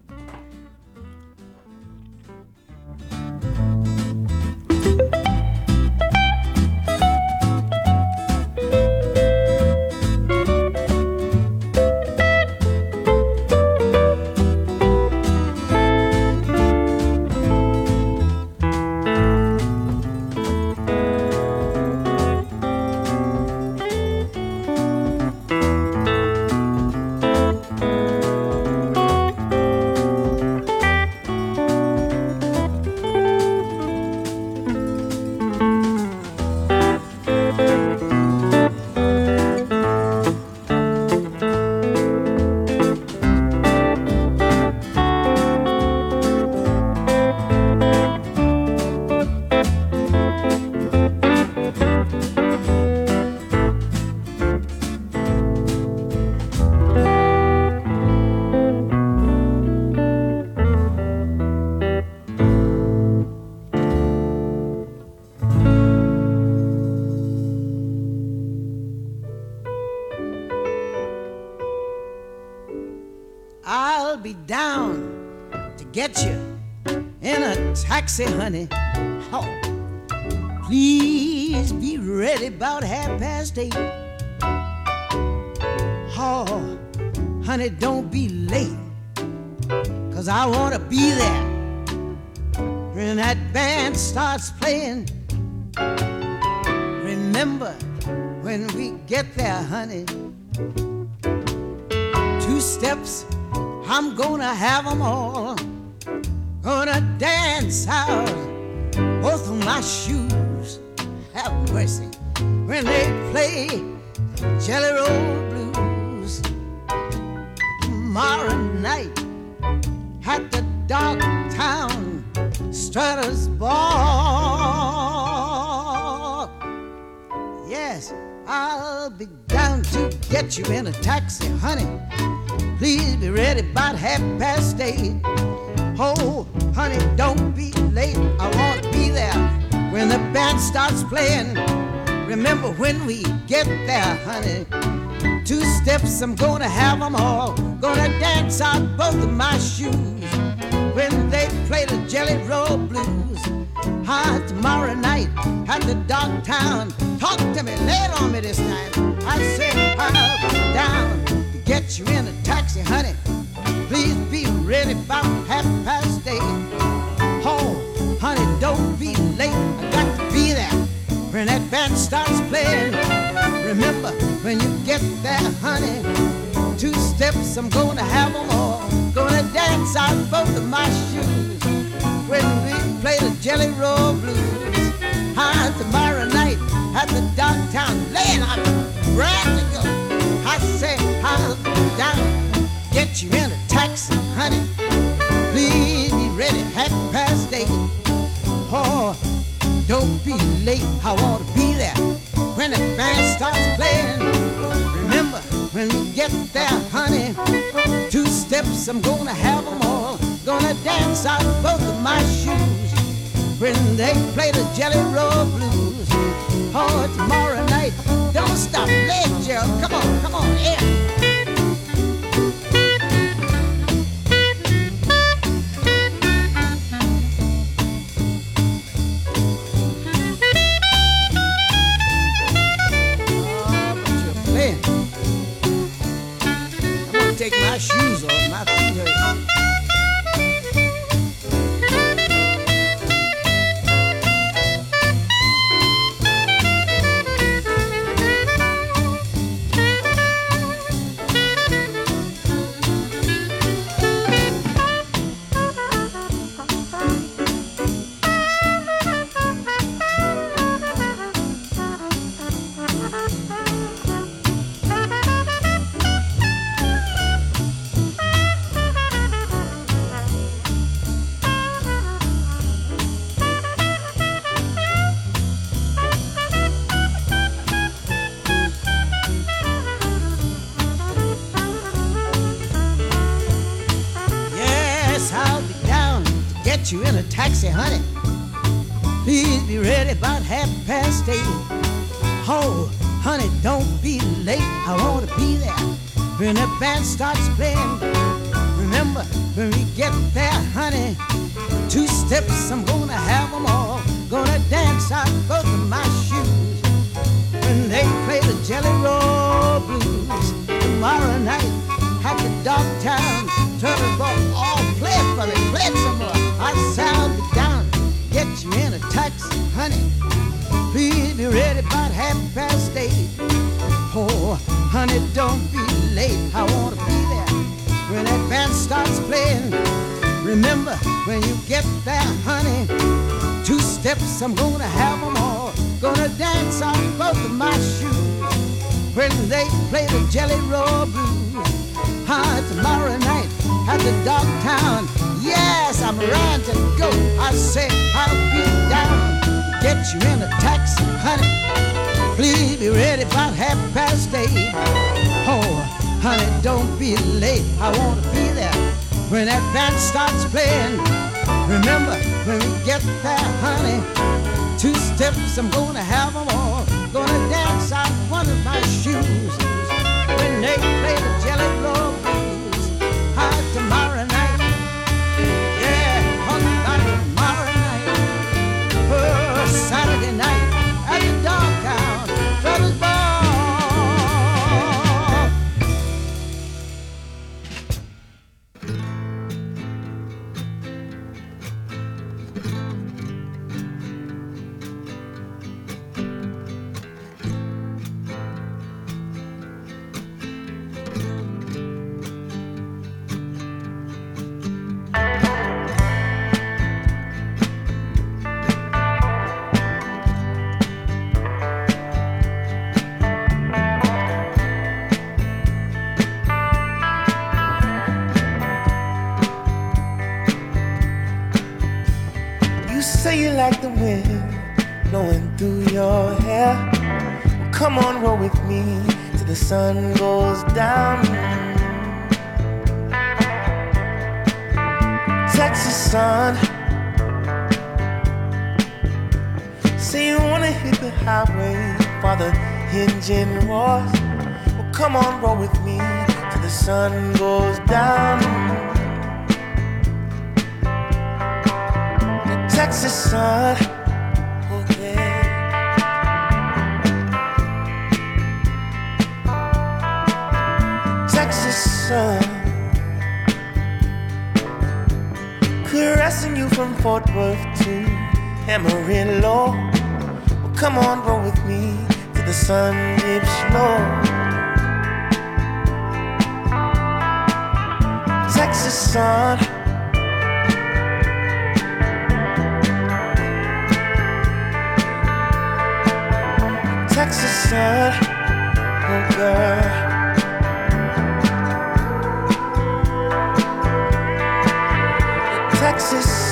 I'll be down to get you in a taxi, honey. Oh, please be ready about half past eight. Oh, honey, don't be late, cause I wanna be there when that band starts playing. Remember when we get there, honey, two steps I'm gonna have 'em all. Gonna dance out both of my shoes. Have mercy when they play Jelly Roll Blues. Tomorrow night at the Darktown Strutters Ball. Yes, I'll be down to get you in a taxi, honey. Please be ready about half past eight. Oh, honey, don't be late. I want to be there when the band starts playing. Remember when we get there, honey. Two steps, I'm gonna have have 'em all. Gonna dance out both of my shoes when they play the Jelly Roll Blues. Ah, tomorrow night at the Darktown. Talk to me, lay on me this time. I said I'll down get you in a taxi, honey. Please be ready about half past eight. Oh, honey, don't be late. I got to be there when that band starts playing. Remember when you get there, honey. Two steps, I'm gonna have 'em all. Gonna dance out both of my shoes when we play the Jelly Roll Blues. Ah, tomorrow night at the Darktown, laying on ready to go. I say Be down, get you in a taxi, honey. Please be ready half past eight. Oh, don't be late. I want to be there when the band starts playing. Remember when we get there, honey. Two steps, I'm gonna have 'em all. Gonna dance out both of my shoes when they play the Jelly Roll Blues. Oh, tomorrow night, don't stop late, Gerald. Come on, come on, yeah. Oh, gonna take my shoes off. My when the band starts playing. Remember, when we get there, honey, two steps, I'm gonna have them all. Gonna dance out both of my shoes when they play the Jelly Roll Blues tomorrow night at the Darktown. Turn it up, all play for me, play it some more. I'll sound it down, get you in a taxi, honey. Please be ready about half past eight. Honey, don't be late. I wanna be there when that band starts playing. Remember, when you get there, honey, two steps, I'm gonna have them all. Gonna dance on both of my shoes when they play the Jelly Roll Blues. Ah, tomorrow night at the Darktown. Yes, I'm ready to go. I say I'll be down. Get you in a taxi, honey. Please be ready about half past eight. Oh, honey, don't be late. I wanna be there when that band starts playing. Remember, when we get there, honey, two steps, I'm gonna have them all. Gonna dance out one of my shoes when they play the Jelly Roll with me till the sun goes down. Texas sun. Say you wanna hit the highway for the engine roars. Well, come on, roll with me till the sun goes down. Texas sun. Sun. Caressing you from Fort Worth to Amarillo. Well, come on, roll with me till the sun dips low. Texas sun. Texas sun, oh girl.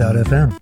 anchor.fm.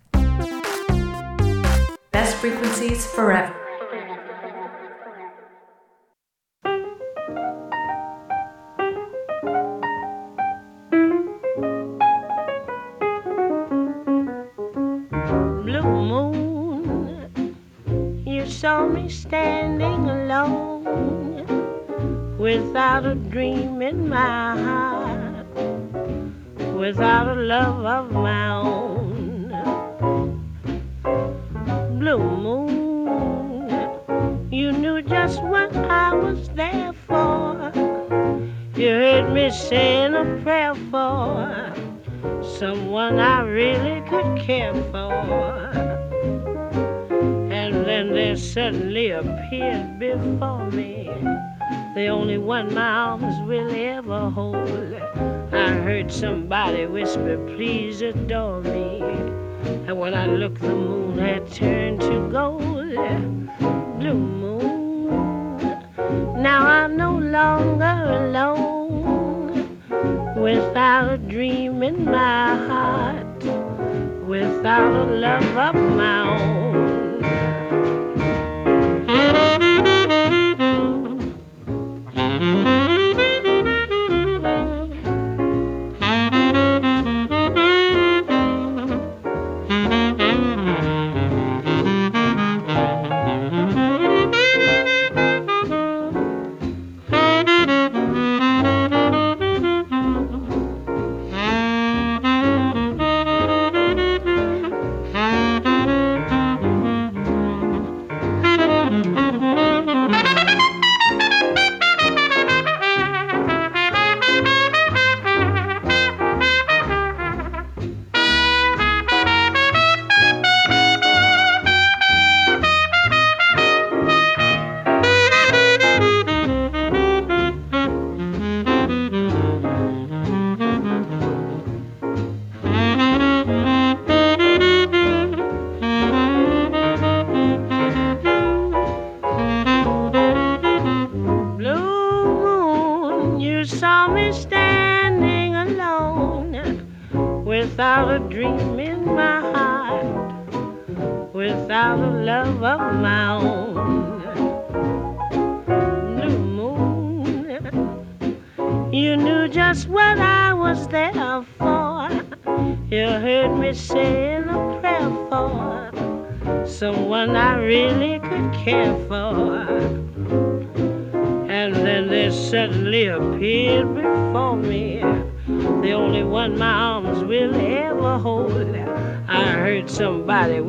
please adore me.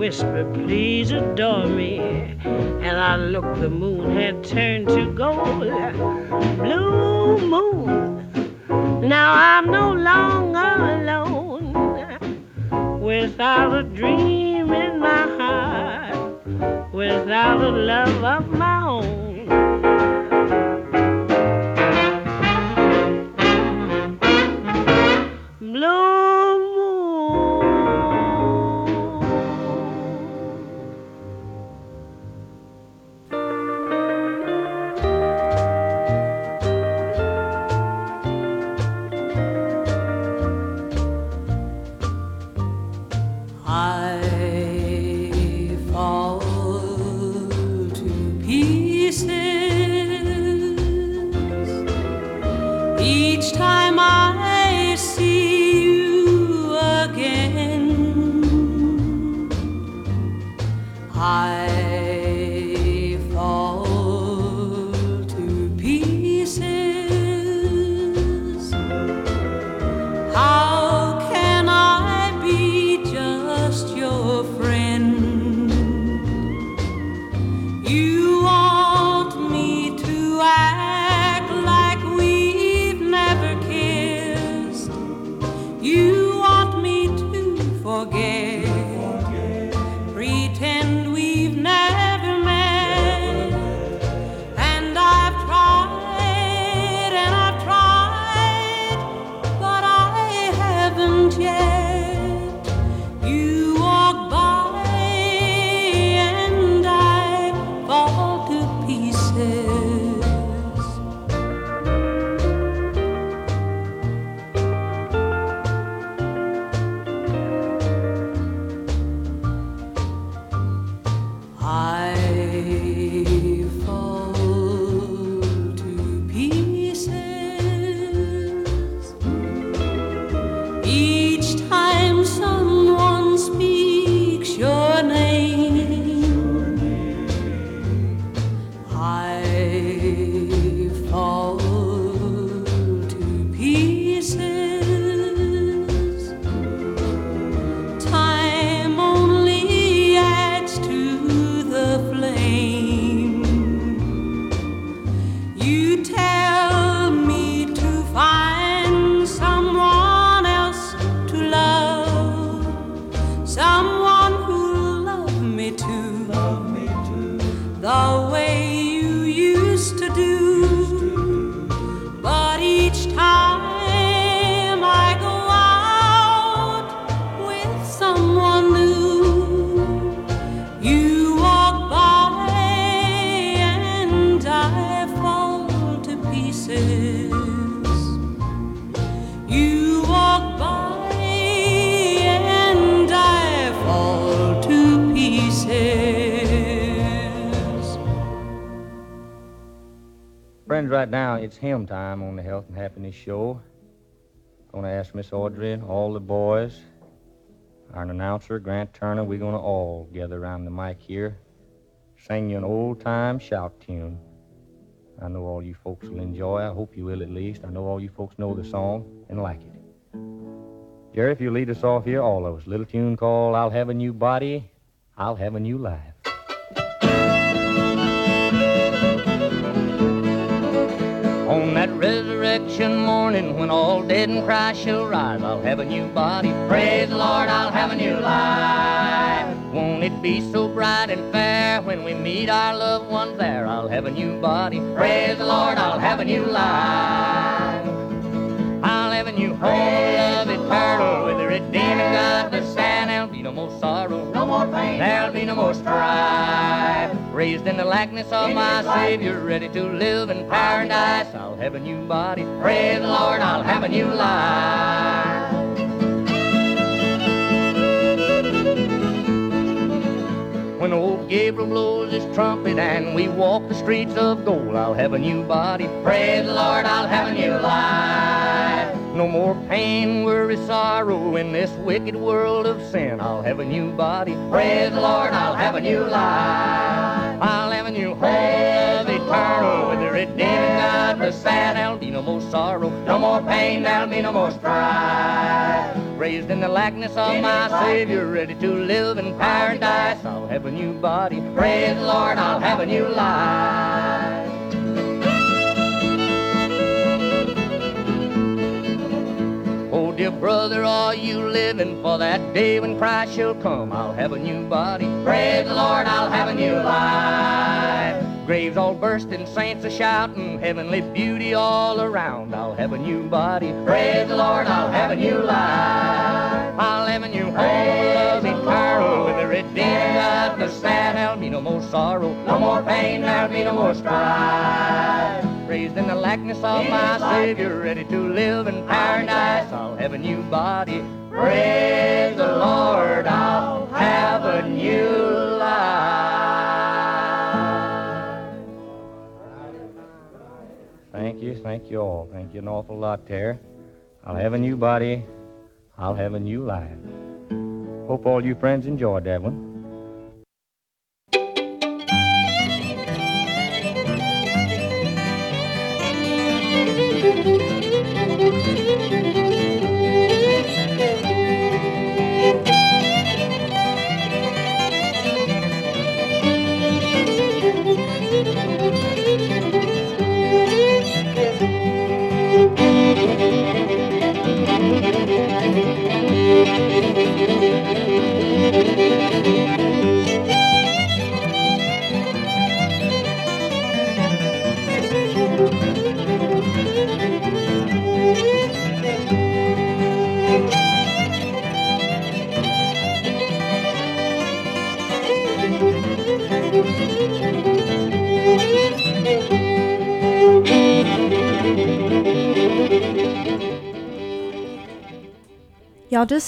whisper, please adore me. And I look the moon. It's time on the Health and Happiness Show. Gonna ask Miss Audrey and all the boys, our announcer, Grant Turner, we're gonna all gather around the mic here, sing you an old time shout tune. I know all you folks will enjoy. I hope you will at least. I know all you folks know the song and like it. Jerry, if you lead us off here, all of us, little tune called I'll Have a New Body, I'll Have a New Life. On that resurrection morning when all dead in Christ shall rise, I'll have a new body. Praise the Lord, I'll have a new life. Won't it be so bright and fair when we meet our loved ones there? I'll have a new body. Praise the Lord, I'll have a new life. I'll have a new whole love eternal with the redeeming God to more sorrow, no more pain, there'll be no more strife. Raised in the likeness of my Savior, ready to live in paradise. I'll have a new body. Praise the Lord, I'll have a new life. When old Gabriel blows his trumpet and we walk the streets of gold, I'll have a new body. Praise the Lord, I'll have a new life. No more pain, worry, sorrow in this wicked world of sin. I'll have a new body. Praise the Lord, I'll have a new life. I'll have a new love eternal with the redeeming God the sad. There'll be no more sorrow, no more pain, there'll be no more strife. Raised in the likeness of my Savior, ready to live in paradise. I'll have a new body. Praise the Lord, I'll have a new life. Dear brother, are you living for that day when Christ shall come? I'll have a new body. Praise the Lord, I'll have a new life. Graves all bursting, saints are shouting, heavenly beauty all around. I'll have a new body. Praise the Lord, I'll have a new life. I'll have a new love eternal with the redeeming God stand. There'll be no more sorrow, no more pain, there'll be no more strife. Raised in the likeness of my Savior, ready to live in paradise. I'll have a new body. Praise the Lord, I'll have a new life. Thank you, thank you all. Thank you an awful lot there. I'll have a new body. I'll have a new life. Hope all you friends enjoyed that one. Y'all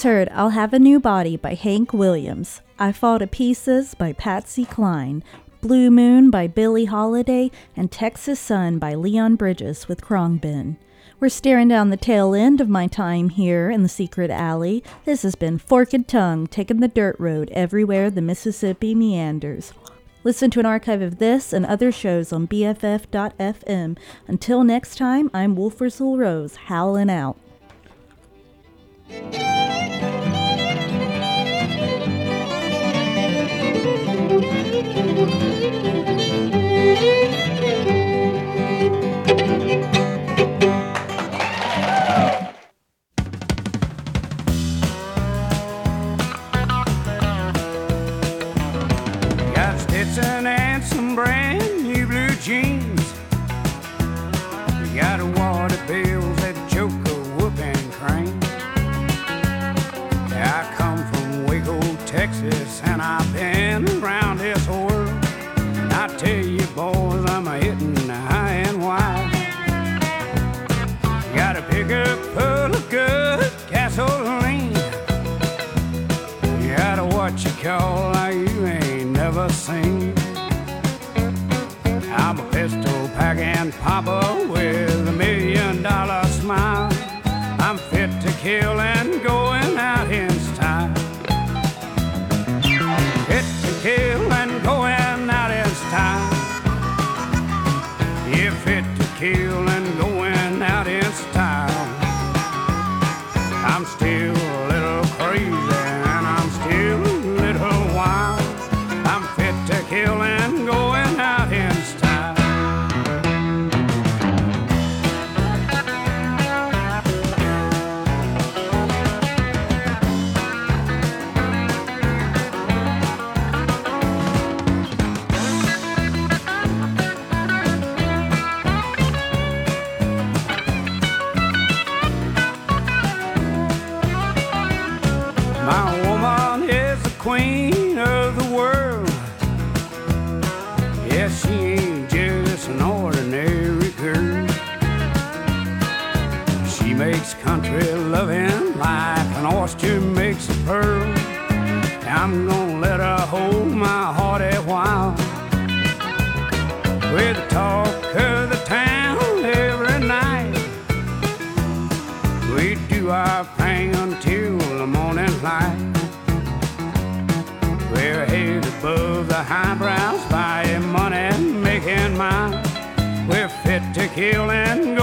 just heard I'll Have a New Body by Hank Williams, I Fall to Pieces by Patsy Cline, Blue Moon by Billie Holiday, and Texas Sun by Leon Bridges with Khruangbin. We're staring down the tail end of my time here in the secret alley. This has been Forked Tongue, taking the dirt road everywhere the Mississippi meanders. Listen to an archive of this and other shows on BFF.fm. Until next time, I'm Wolf Whistle Rose, howling out. Got Stetson and some brand new blue jeans. And I've been around this world. And I tell you, boys, I'm a hitting high and wide. Got a pickup full of good gasoline. You got a what you call like you ain't never seen. I'm a pistol packing papa with a million dollar smile. I'm fit to kill and going going I'm gonna let her hold my heart a while. With the talk of the town every night. We do our thing until the morning light. We're head above the highbrows, buying money, making mine. We're fit to kill and